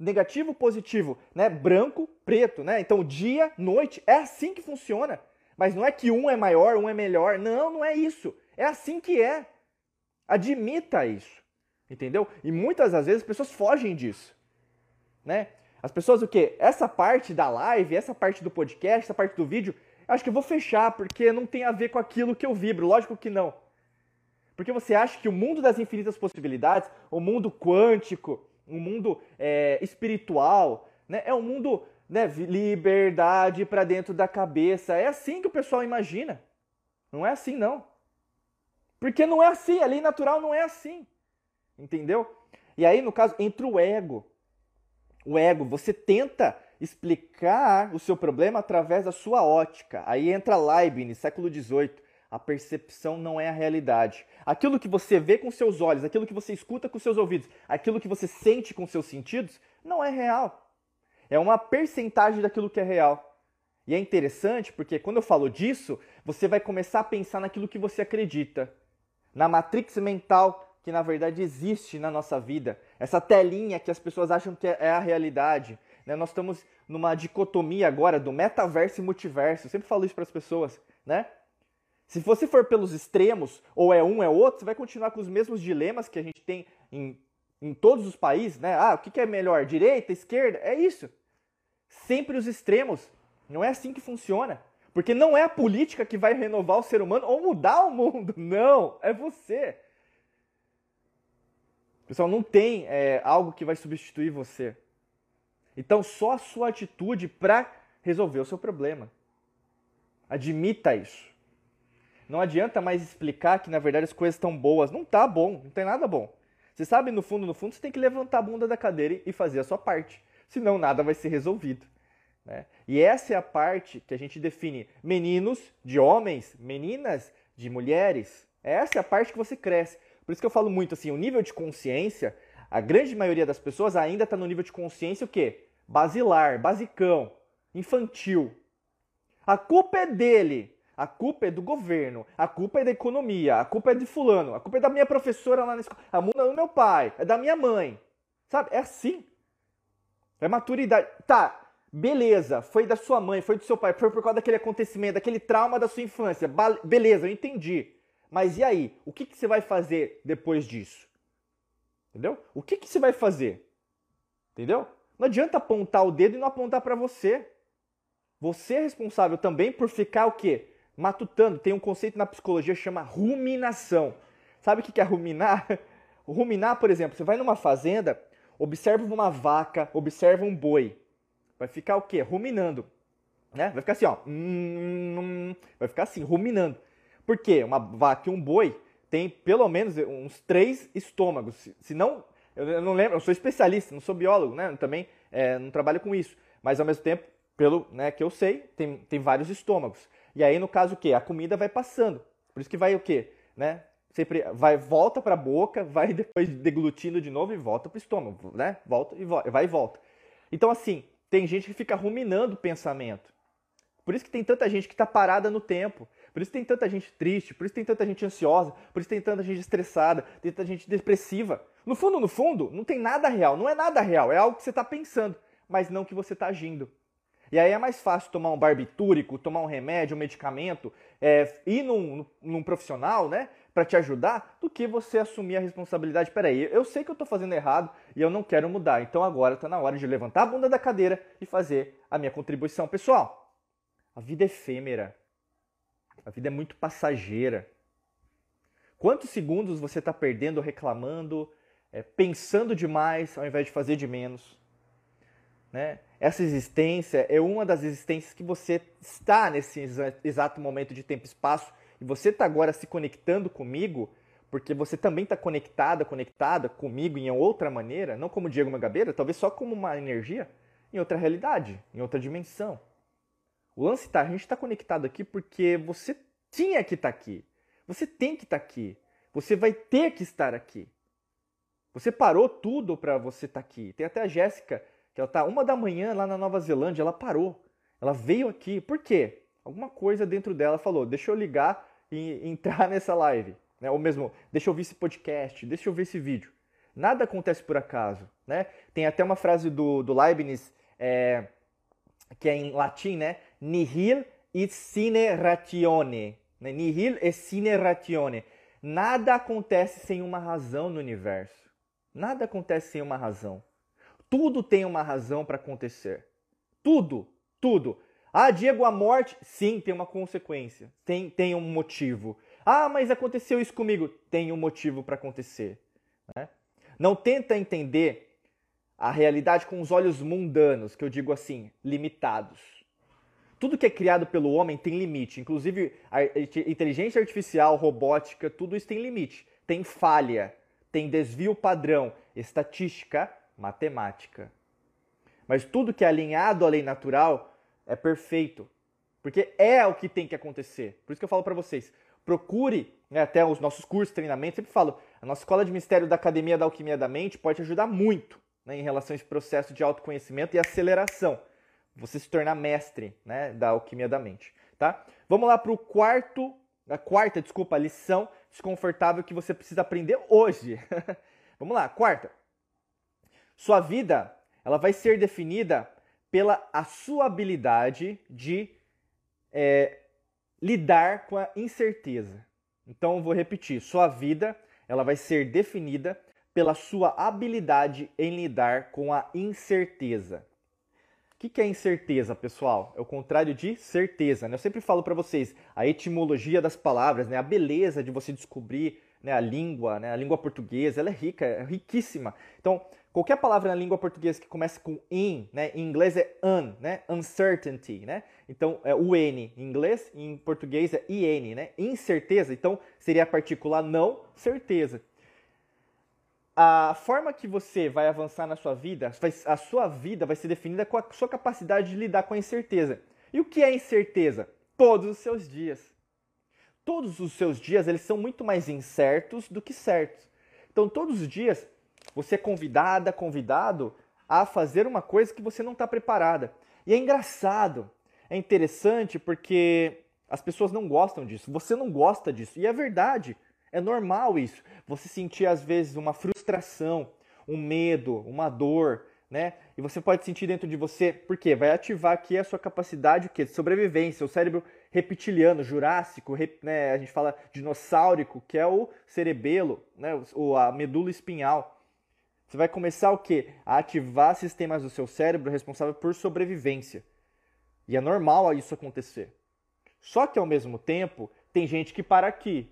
Negativo, positivo, né? Branco, preto, né? Então, dia, noite, é assim que funciona. Mas não é que um é maior, um é melhor. Não, não é isso. É assim que é. Admita isso. Entendeu? E muitas das vezes as pessoas fogem disso. Né? As pessoas o quê? Essa parte da live, essa parte do podcast, essa parte do vídeo, acho que eu vou fechar porque não tem a ver com aquilo que eu vibro. Lógico que não. Porque você acha que o mundo das infinitas possibilidades, o mundo quântico, o mundo é, espiritual, né, é um mundo né, liberdade para dentro da cabeça. É assim que o pessoal imagina. Não é assim, não. Porque não é assim, a lei natural não é assim. Entendeu? E aí, no caso, entra o ego. O ego, você tenta explicar o seu problema através da sua ótica. Aí entra Leibniz, século XVIII. A percepção não é a realidade. Aquilo que você vê com seus olhos, aquilo que você escuta com seus ouvidos, aquilo que você sente com seus sentidos, não é real. É uma percentagem daquilo que é real. E é interessante porque quando eu falo disso, você vai começar a pensar naquilo que você acredita. Na matrix mental que na verdade existe na nossa vida. Essa telinha que as pessoas acham que é a realidade. Né? Nós estamos numa dicotomia agora do metaverso e multiverso. Eu sempre falo isso para as pessoas, né? Se você for pelos extremos, ou é um, é outro, você vai continuar com os mesmos dilemas que a gente tem em, em todos os países, né? Ah, o que é melhor? Direita, esquerda? É isso sempre os extremos. Não é assim que funciona. Porque não é a política que vai renovar o ser humano ou mudar o mundo. Não, é você. Pessoal, não tem é, algo que vai substituir você. Então, só a sua atitude para resolver o seu problema. Admita isso. Não adianta mais explicar que na verdade as coisas estão boas. Não tá bom, não tem nada bom. Você sabe, no fundo, no fundo, você tem que levantar a bunda da cadeira e fazer a sua parte senão nada vai ser resolvido. Né? E essa é a parte que a gente define meninos de homens, meninas de mulheres. Essa é a parte que você cresce. Por isso que eu falo muito assim, o nível de consciência, a grande maioria das pessoas ainda está no nível de consciência o quê? Basilar, basicão. infantil. A culpa é dele. A culpa é do governo, a culpa é da economia, a culpa é de fulano, a culpa é da minha professora lá na escola, a multa é do meu pai, é da minha mãe. Sabe? É assim. É maturidade. Tá, beleza, foi da sua mãe, foi do seu pai, foi por causa daquele acontecimento, daquele trauma da sua infância. Beleza, eu entendi. Mas e aí? O que, que você vai fazer depois disso? Entendeu? O que, que você vai fazer? Entendeu? Não adianta apontar o dedo e não apontar para você. Você é responsável também por ficar o quê? Matutando. Tem um conceito na psicologia que chama ruminação. Sabe o que é ruminar? Ruminar, por exemplo, você vai numa fazenda, observa uma vaca, observa um boi. Vai ficar o quê? Ruminando. Né? Vai ficar assim, ó. Vai ficar assim, ruminando. Por quê? Uma vaca e um boi tem pelo menos uns três estômagos. Se não, eu não lembro, eu sou especialista, não sou biólogo, né? Também é, não trabalho com isso. Mas ao mesmo tempo, pelo né, que eu sei, tem, tem vários estômagos. E aí, no caso, o quê? A comida vai passando. Por isso que vai o quê? Né? sempre vai volta para a boca, vai depois deglutindo de novo e volta para o estômago, né? Volta e vai e volta. Então assim, tem gente que fica ruminando o pensamento. Por isso que tem tanta gente que está parada no tempo. Por isso tem tanta gente triste, por isso tem tanta gente ansiosa, por isso tem tanta gente estressada, tem tanta gente depressiva. No fundo, no fundo, não tem nada real, não é nada real, é algo que você está pensando, mas não que você está agindo. E aí é mais fácil tomar um barbitúrico, tomar um remédio, um medicamento, é, ir num, num profissional, né? para te ajudar do que você assumir a responsabilidade. Peraí, eu sei que eu estou fazendo errado e eu não quero mudar. Então agora está na hora de levantar a bunda da cadeira e fazer a minha contribuição pessoal. A vida é efêmera. A vida é muito passageira. Quantos segundos você está perdendo reclamando, é, pensando demais ao invés de fazer de menos? Né? Essa existência é uma das existências que você está nesse exato momento de tempo e espaço e você está agora se conectando comigo, porque você também está conectada, conectada comigo em outra maneira, não como Diego Magabeira, talvez só como uma energia, em outra realidade, em outra dimensão. O lance está, a gente está conectado aqui porque você tinha que estar tá aqui. Você tem que estar tá aqui. Você vai ter que estar aqui. Você parou tudo para você estar tá aqui. Tem até a Jéssica, que ela tá uma da manhã lá na Nova Zelândia, ela parou. Ela veio aqui. Por quê? Alguma coisa dentro dela falou: deixa eu ligar e entrar nessa live, né? ou mesmo deixa eu ouvir esse podcast, deixa eu ver esse vídeo. Nada acontece por acaso. Né? Tem até uma frase do, do Leibniz, é, que é em latim, né? Nihil et sine ratione. Né? Nihil et sine ratione. Nada acontece sem uma razão no universo. Nada acontece sem uma razão. Tudo tem uma razão para acontecer. Tudo, tudo. Ah, Diego, a morte, sim, tem uma consequência, tem, tem um motivo. Ah, mas aconteceu isso comigo, tem um motivo para acontecer. Né? Não tenta entender a realidade com os olhos mundanos, que eu digo assim, limitados. Tudo que é criado pelo homem tem limite, inclusive a inteligência artificial, robótica, tudo isso tem limite. Tem falha, tem desvio padrão, estatística, matemática. Mas tudo que é alinhado à lei natural é perfeito. Porque é o que tem que acontecer. Por isso que eu falo para vocês, procure, né, até os nossos cursos, treinamentos, sempre falo, a nossa escola de mistério da Academia da Alquimia da Mente pode ajudar muito né, em relação a esse processo de autoconhecimento e aceleração. Você se tornar mestre né, da alquimia da mente. Tá? Vamos lá para o quarto, a quarta, desculpa, lição desconfortável que você precisa aprender hoje. Vamos lá, quarta. Sua vida ela vai ser definida pela a sua habilidade de é, lidar com a incerteza. Então, vou repetir: sua vida ela vai ser definida pela sua habilidade em lidar com a incerteza. O que é incerteza, pessoal? É o contrário de certeza. Né? Eu sempre falo para vocês a etimologia das palavras, né? a beleza de você descobrir né, a língua, né, a língua portuguesa, ela é rica, é riquíssima. Então, Qualquer palavra na língua portuguesa que começa com in, né? Em inglês é un, né? Uncertainty, né? Então é o n em inglês, em português é in, né? Incerteza, então seria a partícula não certeza. A forma que você vai avançar na sua vida, a sua vida vai ser definida com a sua capacidade de lidar com a incerteza. E o que é incerteza? Todos os seus dias. Todos os seus dias eles são muito mais incertos do que certos. Então todos os dias você é convidada, convidado a fazer uma coisa que você não está preparada. E é engraçado, é interessante porque as pessoas não gostam disso, você não gosta disso. E é verdade, é normal isso. Você sentir às vezes uma frustração, um medo, uma dor, né? E você pode sentir dentro de você, porque vai ativar aqui a sua capacidade o quê? de sobrevivência, o cérebro reptiliano, jurássico, né? a gente fala dinossáurico, que é o cerebelo, né? o, a medula espinhal. Você vai começar o quê? A ativar sistemas do seu cérebro responsável por sobrevivência. E é normal isso acontecer. Só que ao mesmo tempo, tem gente que para aqui.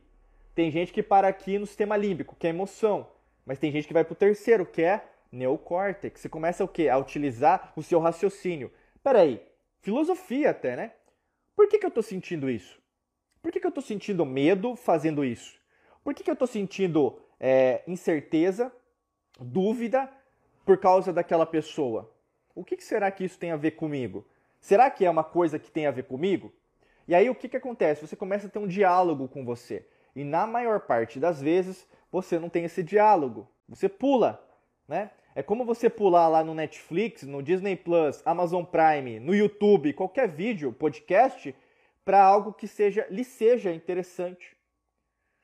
Tem gente que para aqui no sistema límbico, que é emoção. Mas tem gente que vai para o terceiro, que é neocórtex. Você começa o quê? A utilizar o seu raciocínio. Peraí, filosofia até, né? Por que, que eu estou sentindo isso? Por que, que eu estou sentindo medo fazendo isso? Por que, que eu estou sentindo é, incerteza, dúvida por causa daquela pessoa? O que, será que isso tem a ver comigo? Será que é uma coisa que tem a ver comigo? E aí o que, que acontece? Você começa a ter um diálogo com você. E na maior parte das vezes você não tem esse diálogo. Você pula, né? É como você pular lá no Netflix, no Disney Plus, Amazon Prime, no YouTube, qualquer vídeo, podcast, para algo que seja lhe seja interessante.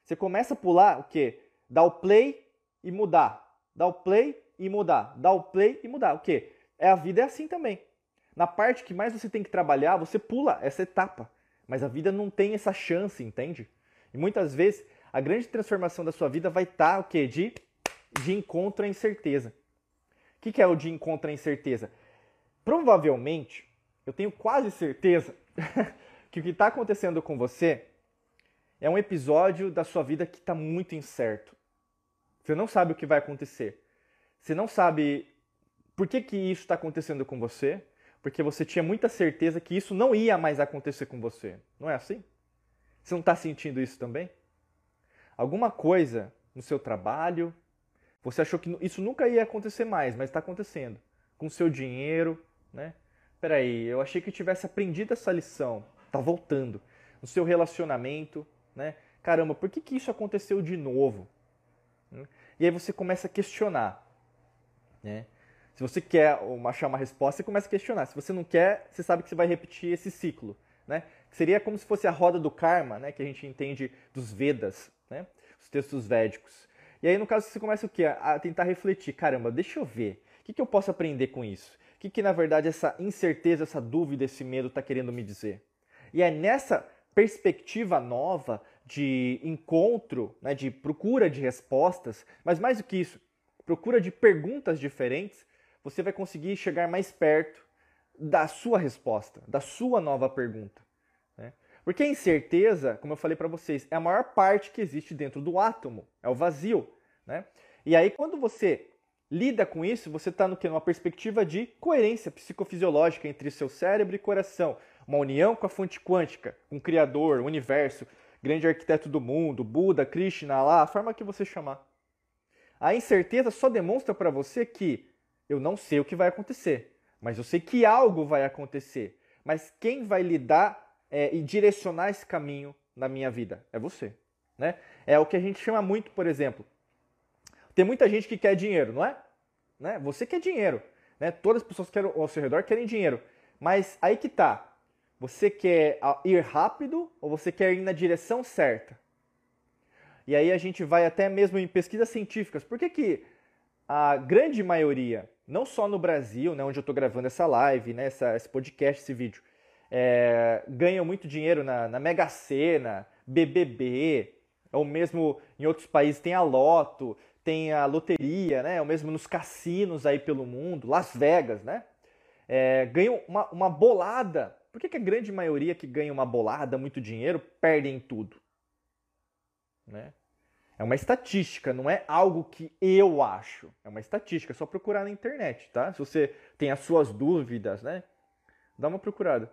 Você começa a pular o quê? Dar o play e mudar. Dar o play e mudar. Dar o play e mudar. O quê? É a vida é assim também. Na parte que mais você tem que trabalhar, você pula essa etapa. Mas a vida não tem essa chance, entende? E muitas vezes a grande transformação da sua vida vai estar tá, o quê? De, de encontro à incerteza que, que é o de encontro à incerteza? Provavelmente, eu tenho quase certeza que o que está acontecendo com você é um episódio da sua vida que está muito incerto. Você não sabe o que vai acontecer. Você não sabe por que, que isso está acontecendo com você, porque você tinha muita certeza que isso não ia mais acontecer com você. Não é assim? Você não está sentindo isso também? Alguma coisa no seu trabalho, você achou que isso nunca ia acontecer mais, mas está acontecendo. Com o seu dinheiro, né? Peraí, eu achei que tivesse aprendido essa lição. Tá voltando. No seu relacionamento, né? Caramba, por que, que isso aconteceu de novo? E aí você começa a questionar, né? Se você quer achar uma resposta, você começa a questionar. Se você não quer, você sabe que você vai repetir esse ciclo, né? Seria como se fosse a roda do karma, né? Que a gente entende dos Vedas, né? Os textos védicos. E aí, no caso, você começa o quê? A tentar refletir. Caramba, deixa eu ver. O que, que eu posso aprender com isso? O que, que, na verdade, essa incerteza, essa dúvida, esse medo está querendo me dizer? E é nessa perspectiva nova de encontro, né, de procura de respostas, mas mais do que isso, procura de perguntas diferentes, você vai conseguir chegar mais perto da sua resposta, da sua nova pergunta. Né? Porque a incerteza, como eu falei para vocês, é a maior parte que existe dentro do átomo, é o vazio. Né? E aí, quando você lida com isso, você está no que? Numa perspectiva de coerência psicofisiológica entre seu cérebro e coração. Uma união com a fonte quântica, com o Criador, o universo, grande arquiteto do mundo, Buda, Krishna, lá, a forma que você chamar. A incerteza só demonstra para você que eu não sei o que vai acontecer, mas eu sei que algo vai acontecer. Mas quem vai lidar é, e direcionar esse caminho na minha vida? É você. Né? É o que a gente chama muito, por exemplo, tem muita gente que quer dinheiro, não é? Né? Você quer dinheiro. Né? Todas as pessoas que querem, ao seu redor querem dinheiro. Mas aí que tá. Você quer ir rápido ou você quer ir na direção certa? E aí a gente vai até mesmo em pesquisas científicas. Por que, que a grande maioria, não só no Brasil, né, onde eu estou gravando essa live, né, essa, esse podcast, esse vídeo, é, ganham muito dinheiro na, na Mega Sena, BBB, ou mesmo em outros países tem a Loto, tem a loteria, né? Ou mesmo nos cassinos aí pelo mundo, Las Vegas, né? É, ganham uma, uma bolada. Por que, que a grande maioria que ganha uma bolada, muito dinheiro, perdem tudo? Né? É uma estatística, não é algo que eu acho. É uma estatística, é só procurar na internet, tá? Se você tem as suas dúvidas, né? Dá uma procurada.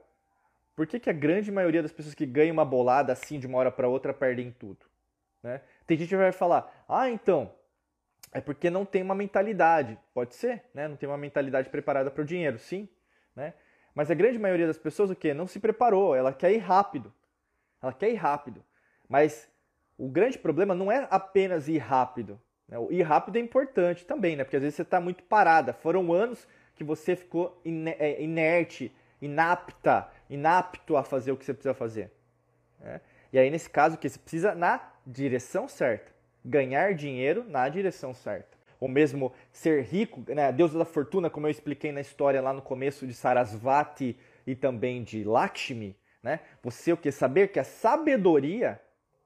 Por que, que a grande maioria das pessoas que ganham uma bolada assim de uma hora para outra perdem tudo? Né? Tem gente que vai falar, ah, então, é porque não tem uma mentalidade. Pode ser, né? Não tem uma mentalidade preparada para o dinheiro, sim, né? Mas a grande maioria das pessoas o quê? Não se preparou, ela quer ir rápido. Ela quer ir rápido. Mas o grande problema não é apenas ir rápido. Né? O ir rápido é importante também, né? Porque às vezes você está muito parada. Foram anos que você ficou é, inerte, inapta, inapto a fazer o que você precisa fazer. Né? E aí, nesse caso, que você precisa na direção certa. Ganhar dinheiro na direção certa. Ou mesmo ser rico, né? a deusa da fortuna, como eu expliquei na história lá no começo de Sarasvati e também de Lakshmi. Né? Você o que? Saber que a sabedoria,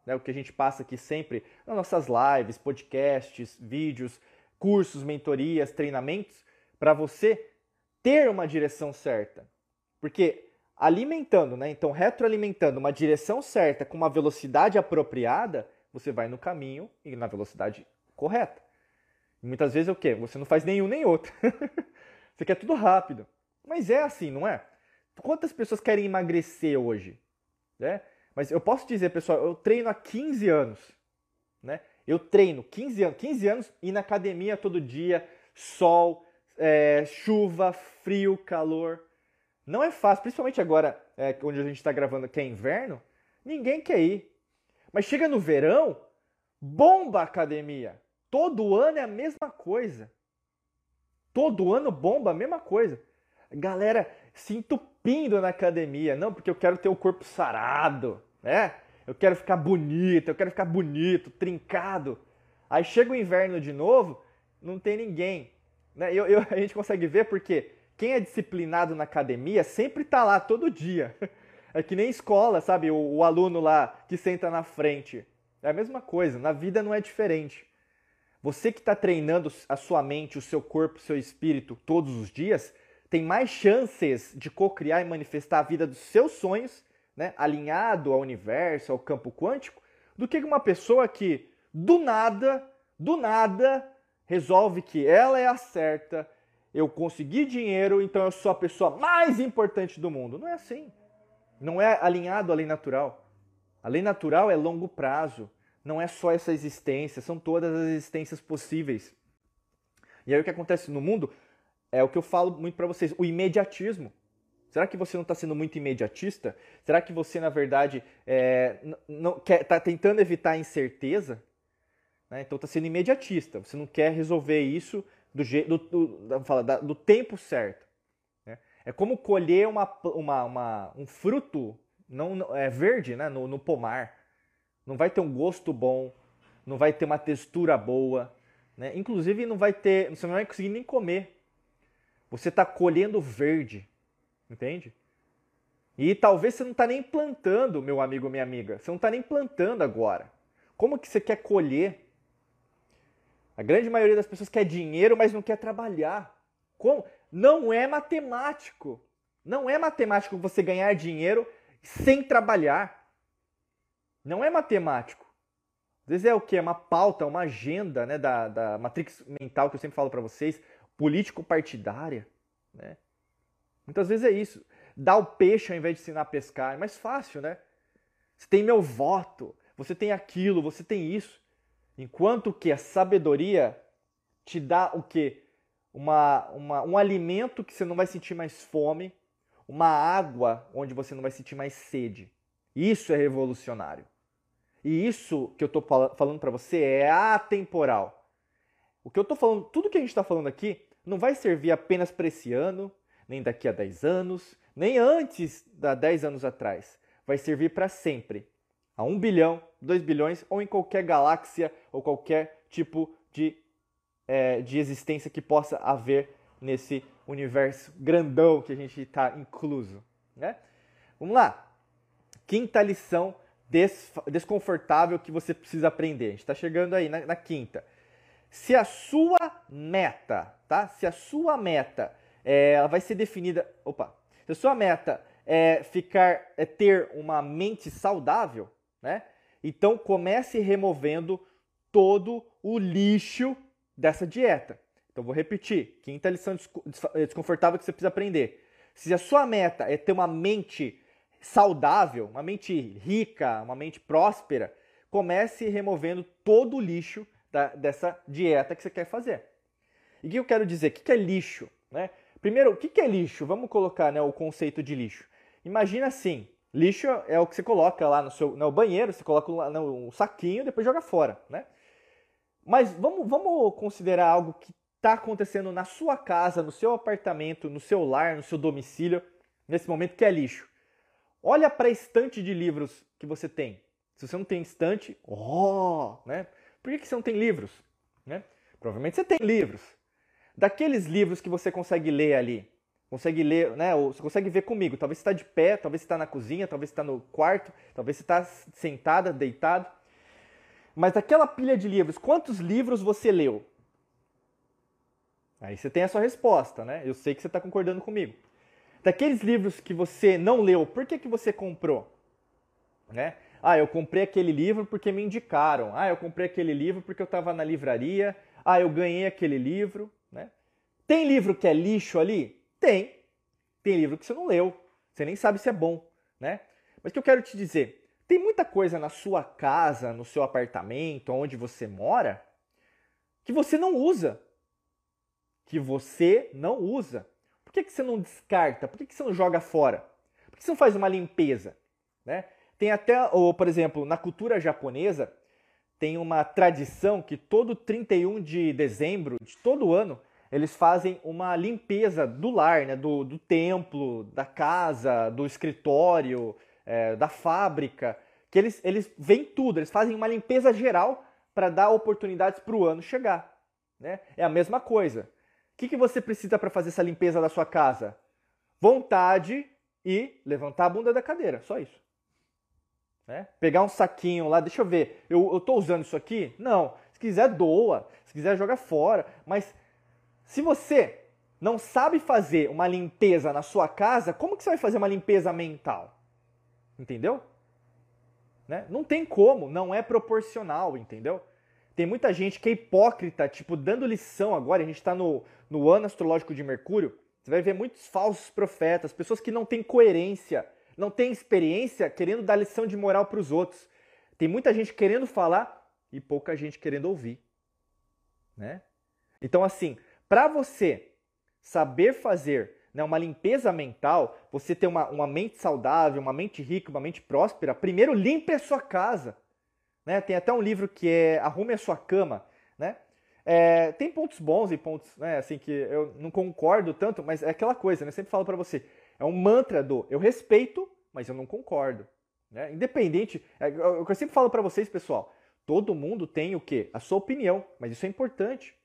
né? o que a gente passa aqui sempre nas nossas lives, podcasts, vídeos, cursos, mentorias, treinamentos, para você ter uma direção certa. Porque alimentando, né? Então, retroalimentando uma direção certa com uma velocidade apropriada, você vai no caminho e na velocidade correta. Muitas vezes é o quê? Você não faz nenhum nem outro. você quer tudo rápido. Mas é assim, não é? Quantas pessoas querem emagrecer hoje? Né? Mas eu posso dizer, pessoal, eu treino há 15 anos. Né? Eu treino 15 anos, 15 anos e na academia todo dia, sol, é, chuva, frio, calor. Não é fácil, principalmente agora, é, onde a gente está gravando que é inverno, ninguém quer ir. Mas chega no verão, bomba a academia. Todo ano é a mesma coisa. Todo ano bomba a mesma coisa. Galera se entupindo na academia. Não, porque eu quero ter o corpo sarado, né? Eu quero ficar bonito, eu quero ficar bonito, trincado. Aí chega o inverno de novo, não tem ninguém. Né? Eu, eu, a gente consegue ver porque quem é disciplinado na academia sempre está lá todo dia. É que nem escola, sabe? O, o, aluno lá que senta na frente. É a mesma coisa, na vida não é diferente. Você que está treinando a sua mente, o seu corpo, o seu espírito todos os dias, tem mais chances de co-criar e manifestar a vida dos seus sonhos, né? alinhado ao universo, ao campo quântico, do que uma pessoa que do nada, do nada, resolve que ela é a certa, eu consegui dinheiro, então eu sou a pessoa mais importante do mundo. Não é assim. Não é alinhado à lei natural. A lei natural é longo prazo. Não é só essa existência, são todas as existências possíveis. E aí o que acontece no mundo é o que eu falo muito para vocês, o imediatismo. Será que você não está sendo muito imediatista? Será que você, na verdade, é, está tentando evitar a incerteza? Né? Então está sendo imediatista. Você não quer resolver isso do, do, do, do, do tempo certo. Né? É como colher uma, uma, uma, um fruto não, é verde né? no, no pomar. Não vai ter um gosto bom, não vai ter uma textura boa. Né? Inclusive não vai ter. Você não vai conseguir nem comer. Você está colhendo verde. Entende? E talvez você não está nem plantando, meu amigo, minha amiga. Você não está nem plantando agora. Como que você quer colher a grande maioria das pessoas quer dinheiro, mas não quer trabalhar. Como? Não é matemático. Não é matemático você ganhar dinheiro sem trabalhar. Não é matemático. Às vezes é o que? É uma pauta, uma agenda né, da, da matrix mental que eu sempre falo para vocês, político-partidária. Né? Muitas vezes é isso. Dar o peixe ao invés de ensinar a pescar. É mais fácil, né? Você tem meu voto, você tem aquilo, você tem isso. Enquanto que a sabedoria te dá o quê? Uma, uma, um alimento que você não vai sentir mais fome, uma água onde você não vai sentir mais sede. Isso é revolucionário. E isso que eu estou falando para você é atemporal. O que eu estou falando, tudo que a gente está falando aqui, não vai servir apenas para esse ano, nem daqui a 10 anos, nem antes da 10 anos atrás. Vai servir para sempre a 1 bilhão, 2 bilhões ou em qualquer galáxia ou qualquer tipo de, é, de existência que possa haver nesse universo grandão que a gente está incluso. Né? Vamos lá. Quinta lição des desconfortável que você precisa aprender. A gente está chegando aí na, na, quinta. Se a sua meta, tá? Se a sua meta é, ela vai ser definida. Opa! Se a sua meta é ficar, é ter uma mente saudável, né? Então comece removendo todo o lixo dessa dieta. Então vou repetir, quinta lição desconfortável que você precisa aprender. Se a sua meta é ter uma mente saudável, uma mente rica, uma mente próspera, comece removendo todo o lixo da, dessa dieta que você quer fazer. E o que eu quero dizer? O que é lixo? Né? Primeiro, o que é lixo? Vamos colocar né, o conceito de lixo. Imagina assim, Lixo é o que você coloca lá no seu no banheiro, você coloca lá no saquinho e depois joga fora, né? Mas vamos, vamos considerar algo que está acontecendo na sua casa, no seu apartamento, no seu lar, no seu domicílio. nesse momento que é lixo. Olha para a estante de livros que você tem. Se você não tem estante, oh, né? Por que, que você não tem livros? Né? Provavelmente você tem livros. Daqueles livros que você consegue ler ali, consegue ler, né? Ou você consegue ver comigo. Talvez você está de pé, talvez você está na cozinha, talvez você está no quarto, talvez você está sentada, deitado. Mas daquela pilha de livros, quantos livros você leu? Aí você tem a sua resposta, né? Eu sei que você está concordando comigo. Daqueles livros que você não leu, por que, que você comprou? Né? Ah, eu comprei aquele livro porque me indicaram. Ah, eu comprei aquele livro porque eu estava na livraria. Ah, eu ganhei aquele livro. Né? Tem livro que é lixo ali? Tem. Tem livro que você não leu. Você nem sabe se é bom. Né? Mas o que eu quero te dizer? Tem muita coisa na sua casa, no seu apartamento, onde você mora, que você não usa. Que você não usa. Que, que você não descarta? Por que, que você não joga fora? Por que você não faz uma limpeza? Né? Tem até, ou, por exemplo, na cultura japonesa, tem uma tradição que todo 31 de dezembro de todo ano eles fazem uma limpeza do lar, né? do, do templo, da casa, do escritório, é, da fábrica, que eles, eles veem tudo, eles fazem uma limpeza geral para dar oportunidades para o ano chegar. Né? É a mesma coisa. O que, que você precisa para fazer essa limpeza da sua casa? Vontade e levantar a bunda da cadeira, só isso. Né? Pegar um saquinho lá, deixa eu ver, eu, estou usando isso aqui? Não. Se quiser, doa. Se quiser, joga fora. Mas se você não sabe fazer uma limpeza na sua casa, como que você vai fazer uma limpeza mental? Entendeu? Né? Não tem como, não é proporcional, entendeu? Tem muita gente que é hipócrita, tipo, dando lição agora, a gente está no, no ano astrológico de Mercúrio, você vai ver muitos falsos profetas, pessoas que não têm coerência, não têm experiência, querendo dar lição de moral para os outros. Tem muita gente querendo falar e pouca gente querendo ouvir. Né? Então, assim, para você saber fazer né, uma limpeza mental, você ter uma, uma mente saudável, uma mente rica, uma mente próspera, primeiro limpe a sua casa. Né? Tem até um livro que é Arrume a Sua Cama. Né? É, tem pontos bons e pontos né, assim que eu não concordo tanto, mas é aquela coisa, né? Eu sempre falo para você, é um mantra do eu respeito, mas eu não concordo. Né? Independente, é, que eu sempre falo para vocês, pessoal, todo mundo tem o quê? A sua opinião, mas isso é importante.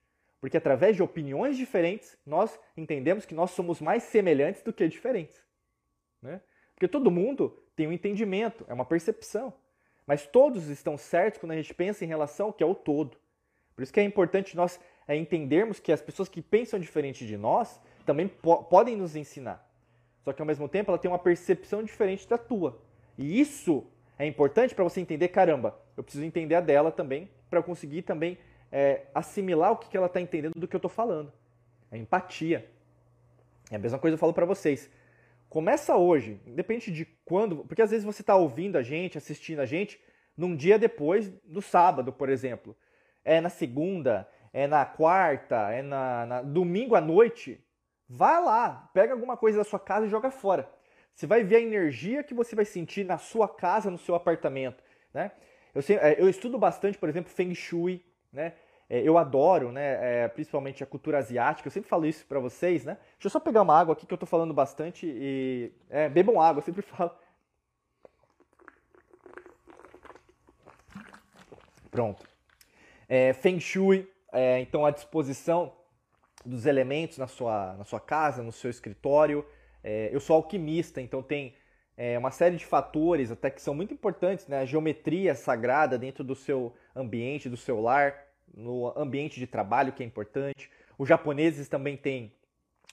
Porque através de opiniões diferentes, nós entendemos que nós somos mais semelhantes do que diferentes. Né? Porque todo mundo tem um entendimento, é uma percepção. Mas todos estão certos quando a gente pensa em relação ao que é o todo. Por isso que é importante nós é, entendermos que as pessoas que pensam diferente de nós também po podem nos ensinar. Só que ao mesmo tempo ela tem uma percepção diferente da tua. E isso é importante para você entender, caramba, eu preciso entender a dela também, para conseguir também é, assimilar o que ela está entendendo do que eu estou falando. É empatia. É a mesma coisa que eu falo para vocês. Começa hoje, independente de quando, porque às vezes você está ouvindo a gente, assistindo a gente, num dia depois do sábado, por exemplo. É na segunda, é na quarta, é na, na domingo à noite. Vai lá, pega alguma coisa da sua casa e joga fora. Você vai ver a energia que você vai sentir na sua casa, no seu apartamento. Né? Eu, sei, é, eu estudo bastante, por exemplo, Feng Shui, né? É, eu adoro, né, é, principalmente a cultura asiática, eu sempre falo isso para vocês, né? Deixa eu só pegar uma água aqui que eu tô falando bastante e... É, bebam água, eu sempre falo. Pronto. É, Feng Shui, é, então a disposição dos elementos na sua, na sua casa, no seu escritório. É, eu sou alquimista, então tem é, uma série de fatores até que são muito importantes, né? A geometria sagrada dentro do seu ambiente, do seu lar, no ambiente de trabalho, que é importante. Os japoneses também têm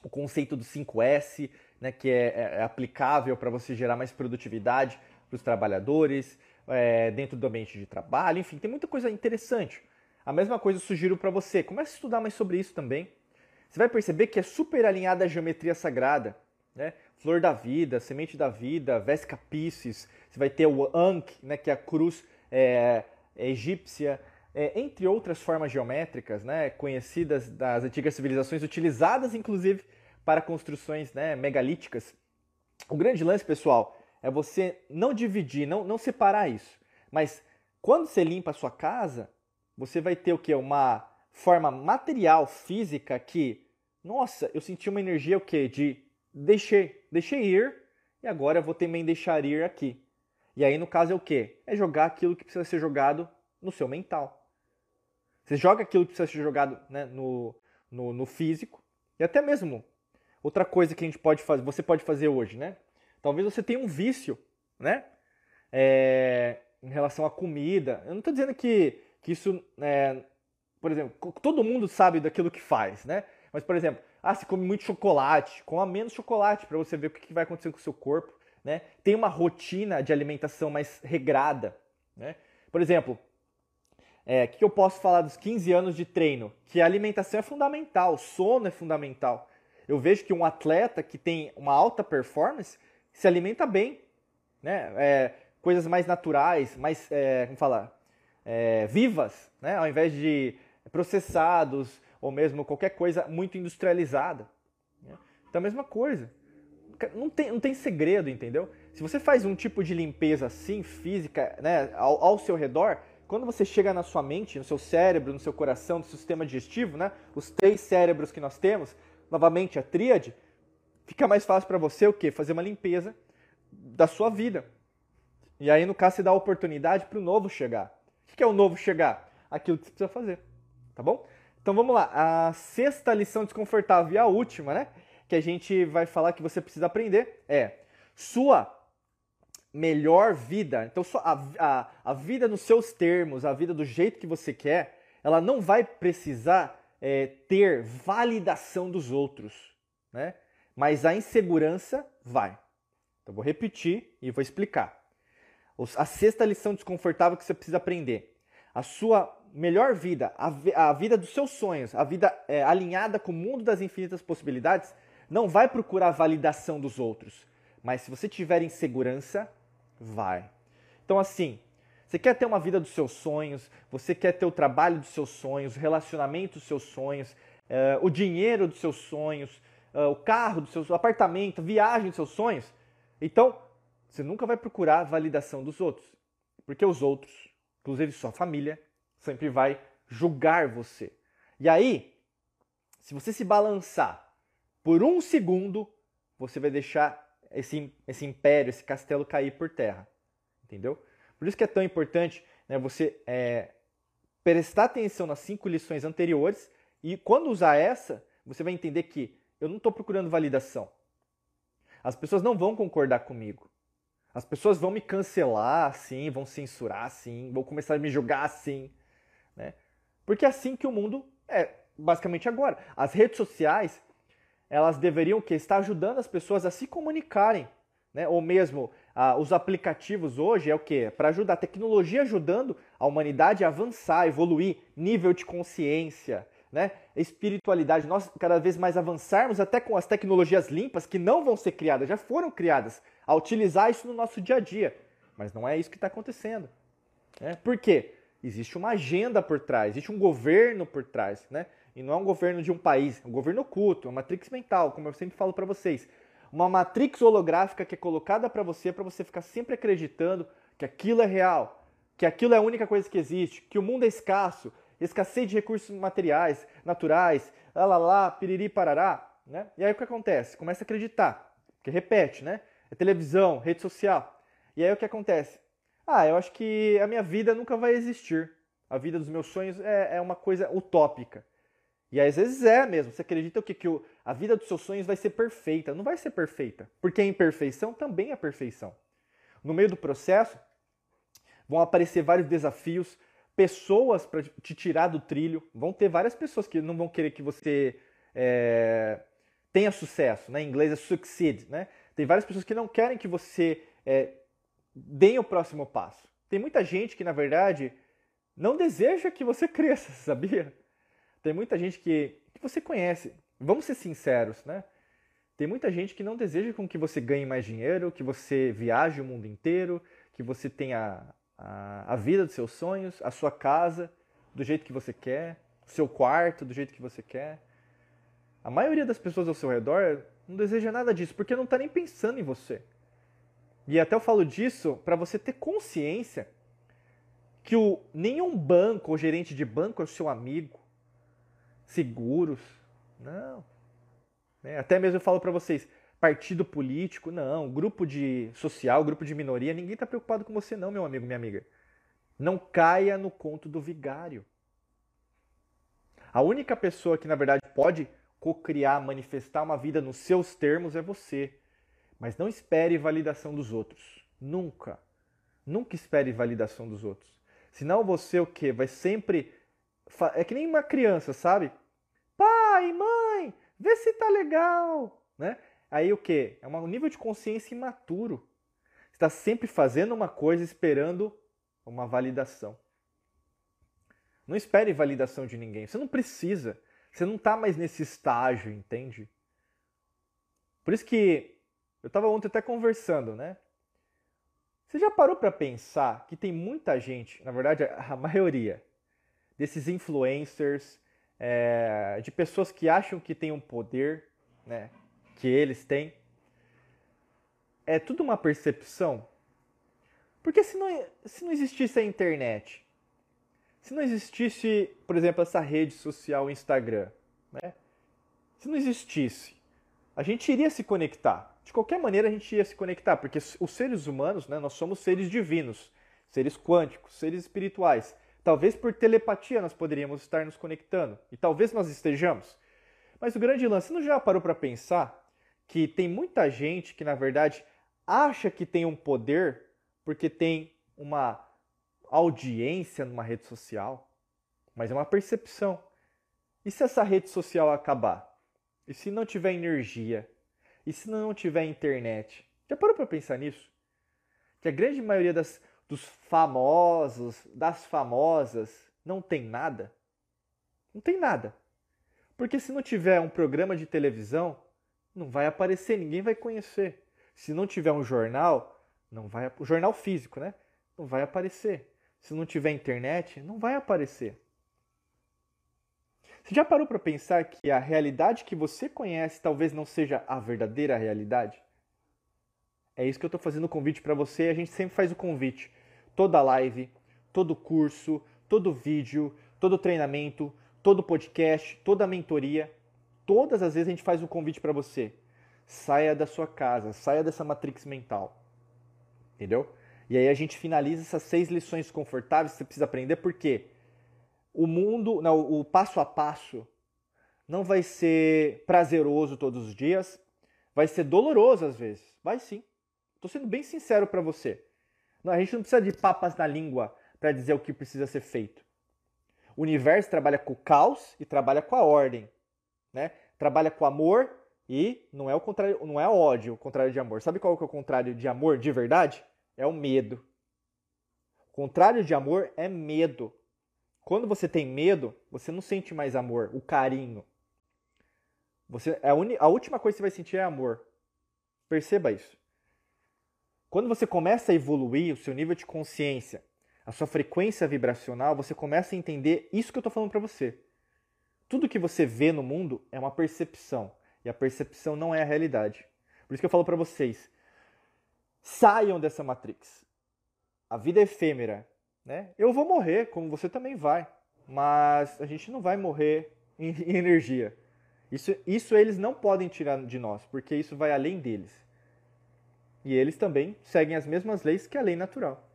o conceito do 5S, né, que é, é, é aplicável para você gerar mais produtividade para os trabalhadores, é, dentro do ambiente de trabalho, enfim, tem muita coisa interessante. A mesma coisa eu sugiro para você, comece a estudar mais sobre isso também. Você vai perceber que é super alinhada à geometria sagrada. Né? Flor da Vida, Semente da Vida, Vesca Pisces, você vai ter o Ankh, né, que é a cruz é, egípcia, é, entre outras formas geométricas né, conhecidas das antigas civilizações, utilizadas inclusive para construções né, megalíticas. O grande lance, pessoal, é você não dividir, não, não separar isso. Mas quando você limpa a sua casa, você vai ter o que? Uma forma material, física que, nossa, eu senti uma energia o quê? De deixei, deixei ir e agora eu vou também deixar ir aqui. E aí, no caso, é o quê? É jogar aquilo que precisa ser jogado no seu mental. Você joga aquilo que precisa ser jogado né, no, no, no, físico. E até mesmo outra coisa que a gente pode fazer, você pode fazer hoje, né? Talvez você tenha um vício, né? É, em relação à comida. Eu não estou dizendo que, que isso, é, por exemplo, todo mundo sabe daquilo que faz, né? Mas, por exemplo, ah, se come muito chocolate, coma menos chocolate para você ver o que vai acontecer com o seu corpo. Né? Tem uma rotina de alimentação mais regrada. Né? Por exemplo, é, o que eu posso falar dos 15 anos de treino? Que a alimentação é fundamental, sono é fundamental. Eu vejo que um atleta que tem uma alta performance se alimenta bem. Né? É, coisas mais naturais, mais, é, como falar, é, vivas, né? ao invés de processados, ou mesmo qualquer coisa muito industrializada. Né? Então, a mesma coisa. Não tem, não tem segredo, entendeu? Se você faz um tipo de limpeza assim, física, né, ao, ao seu redor, quando você chega na sua mente, no seu cérebro, no seu coração, no sistema digestivo, né, os três cérebros que nós temos, novamente a tríade, fica mais fácil para você o quê? Fazer uma limpeza da sua vida. E aí, no caso, você dá oportunidade para o novo chegar. O que é o novo chegar? Aquilo que você precisa fazer. Tá bom? Então vamos lá, a sexta lição desconfortável e a última, né? Que a gente vai falar que você precisa aprender é sua melhor vida. Então a, a, a vida nos seus termos, a vida do jeito que você quer, ela não vai precisar é, ter validação dos outros, né? Mas a insegurança vai. Então vou repetir e vou explicar. A sexta lição desconfortável que você precisa aprender. A sua melhor vida, a, a vida dos seus sonhos, a vida é, alinhada com o mundo das infinitas possibilidades, não vai procurar validação dos outros. Mas se você tiver insegurança, vai. Então, assim, você quer ter uma vida dos seus sonhos, você quer ter o trabalho dos seus sonhos, o relacionamento dos seus sonhos, uh, o dinheiro dos seus sonhos, uh, o carro dos seus, o apartamento, a viagem dos seus sonhos. Então, você nunca vai procurar validação dos outros. Porque os outros, inclusive sua família, sempre vai julgar você. E aí, se você se balançar por um segundo, você vai deixar esse, esse império, esse castelo cair por terra. Entendeu? Por isso que é tão importante né, você é, prestar atenção nas cinco lições anteriores e quando usar essa, você vai entender que eu não estou procurando validação. As pessoas não vão concordar comigo. As pessoas vão me cancelar, sim, vão censurar, sim, vão começar a me julgar, sim. Né? Porque é assim que o mundo é, basicamente agora. As redes sociais, elas deveriam que estar ajudando as pessoas a se comunicarem, né? Ou mesmo ah, os aplicativos hoje é o que? Para ajudar a tecnologia ajudando a humanidade a avançar, evoluir, nível de consciência, né? Espiritualidade, nós cada vez mais avançarmos até com as tecnologias limpas que não vão ser criadas, já foram criadas, a utilizar isso no nosso dia a dia. Mas não é isso que está acontecendo. Né? Por quê? existe uma agenda por trás, existe um governo por trás, né? E não é um governo de um país, é um governo oculto, uma matrix mental, como eu sempre falo para vocês. Uma matrix holográfica que é colocada para você, para você ficar sempre acreditando que aquilo é real, que aquilo é a única coisa que existe, que o mundo é escasso, escassez de recursos materiais, naturais, lá lá lá, piriri parará, né? E aí o que acontece? Começa a acreditar, que repete, né? É televisão, rede social. E aí o que acontece? Ah, eu acho que a minha vida nunca vai existir. A vida dos meus sonhos é, é uma coisa utópica. E às vezes é mesmo. Você acredita que, que o, a vida dos seus sonhos vai ser perfeita. Não vai ser perfeita. Porque a imperfeição também é perfeição. No meio do processo, vão aparecer vários desafios, pessoas para te tirar do trilho. Vão ter várias pessoas que não vão querer que você é, tenha sucesso. Né? Em inglês é succeed. Né? Tem várias pessoas que não querem que você é, deem o próximo passo. Tem muita gente que, na verdade, não deseja que você cresça, sabia? Tem muita gente que, que você conhece. Vamos ser sinceros, né? Tem muita gente que não deseja com que você ganhe mais dinheiro, que você viaje o mundo inteiro, que você tenha a, a vida dos seus sonhos, a sua casa do jeito que você quer, seu quarto do jeito que você quer. A maioria das pessoas ao seu redor não deseja nada disso, porque não está nem pensando em você. E até eu falo disso para você ter consciência que o, nenhum banco ou gerente de banco é o seu amigo. Seguros. Não. É, até mesmo eu falo para vocês, partido político, não, grupo de social, grupo de minoria, ninguém está preocupado com você não, meu amigo, minha amiga. Não caia no conto do vigário. A única pessoa que na verdade pode co-criar, manifestar uma vida nos seus termos é você. Mas não espere validação dos outros. Nunca. Nunca espere validação dos outros. Senão você o quê? Vai sempre. É que nem uma criança, sabe? Pai, mãe, vê se tá legal. Né? Aí o quê? É um nível de consciência imaturo. Está sempre fazendo uma coisa esperando uma validação. Não espere validação de ninguém. Você não precisa. Você não está mais nesse estágio, entende? Por isso que eu estava ontem até conversando, né? Você já parou para pensar que tem muita gente, na verdade a maioria, desses influencers, é, de pessoas que acham que têm um poder, né, que eles têm, é tudo uma percepção? Porque se não, se não existisse a internet, se não existisse, por exemplo, essa rede social Instagram, né, se não existisse, a gente iria se conectar de qualquer maneira a gente ia se conectar, porque os seres humanos, né, nós somos seres divinos, seres quânticos, seres espirituais. Talvez por telepatia nós poderíamos estar nos conectando, e talvez nós estejamos. Mas o grande lance, não já parou para pensar que tem muita gente que na verdade acha que tem um poder porque tem uma audiência numa rede social, mas é uma percepção. E se essa rede social acabar? E se não tiver energia? E se não tiver internet? Já parou para pensar nisso? Que a grande maioria das, dos famosos, das famosas, não tem nada? Não tem nada. Porque se não tiver um programa de televisão, não vai aparecer, ninguém vai conhecer. Se não tiver um jornal, não vai, o jornal físico, né? Não vai aparecer. Se não tiver internet, não vai aparecer. Você já parou para pensar que a realidade que você conhece talvez não seja a verdadeira realidade? É isso que eu estou fazendo o convite para você. A gente sempre faz o convite. Toda live, todo curso, todo vídeo, todo treinamento, todo podcast, toda mentoria, todas as vezes a gente faz o convite para você. Saia da sua casa, saia dessa matrix mental. Entendeu? E aí a gente finaliza essas seis lições confortáveis que você precisa aprender, por quê? o mundo, não, o passo a passo não vai ser prazeroso todos os dias, vai ser doloroso às vezes. Vai sim. Estou sendo bem sincero para você. Não, a gente não precisa de papas na língua para dizer o que precisa ser feito. O universo trabalha com o caos e trabalha com a ordem, né? Trabalha com amor e não é o contrário, não é ódio, o contrário de amor. Sabe qual é o contrário de amor de verdade? É o medo. O contrário de amor é medo. Quando você tem medo, você não sente mais amor, o carinho. Você, a, a última coisa que você vai sentir é amor. Perceba isso. Quando você começa a evoluir o seu nível de consciência, a sua frequência vibracional, você começa a entender isso que eu estou falando para você. Tudo que você vê no mundo é uma percepção. E a percepção não é a realidade. Por isso que eu falo para vocês: saiam dessa matrix. A vida é efêmera. Né? Eu vou morrer, como você também vai, mas a gente não vai morrer em, em energia. Isso, isso eles não podem tirar de nós, porque isso vai além deles. E eles também seguem as mesmas leis que a lei natural.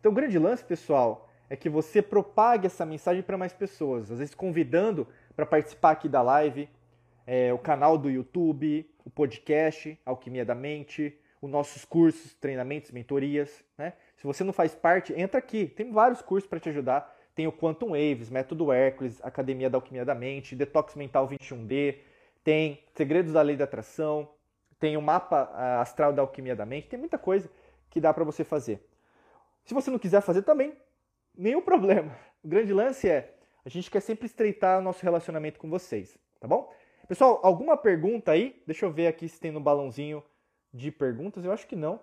Então, o grande lance, pessoal, é que você propague essa mensagem para mais pessoas, às vezes convidando para participar aqui da live, é, o canal do YouTube, o podcast Alquimia da Mente, os nossos cursos, treinamentos, mentorias. Né? Se você não faz parte, entra aqui. Tem vários cursos para te ajudar. Tem o Quantum Waves, Método Hércules, Academia da Alquimia da Mente, Detox Mental 21D, tem Segredos da Lei da Atração, tem o Mapa Astral da Alquimia da Mente, tem muita coisa que dá para você fazer. Se você não quiser fazer também, nenhum problema. O grande lance é, a gente quer sempre estreitar o nosso relacionamento com vocês, tá bom? Pessoal, alguma pergunta aí? Deixa eu ver aqui se tem no balãozinho de perguntas. Eu acho que não.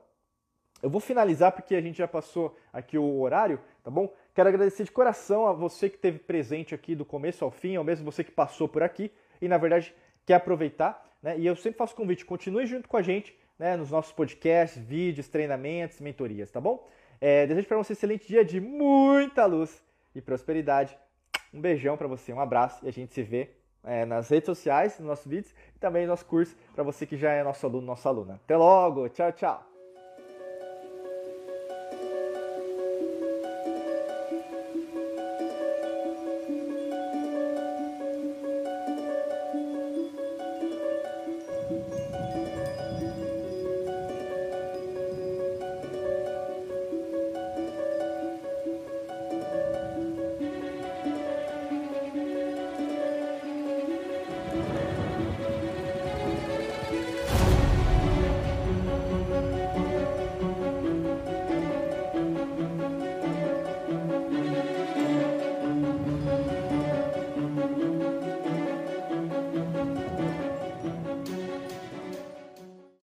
Eu vou finalizar porque a gente já passou aqui o horário, tá bom? Quero agradecer de coração a você que esteve presente aqui do começo ao fim, ao mesmo você que passou por aqui e na verdade quer aproveitar, né? E eu sempre faço convite, continue junto com a gente, né? Nos nossos podcasts, vídeos, treinamentos, mentorias, tá bom? É, desejo para você um excelente dia de muita luz e prosperidade. Um beijão para você, um abraço e a gente se vê é, nas redes sociais, nos nossos vídeos e também no nosso curso para você que já é nosso aluno, nossa aluna. Até logo, tchau, tchau!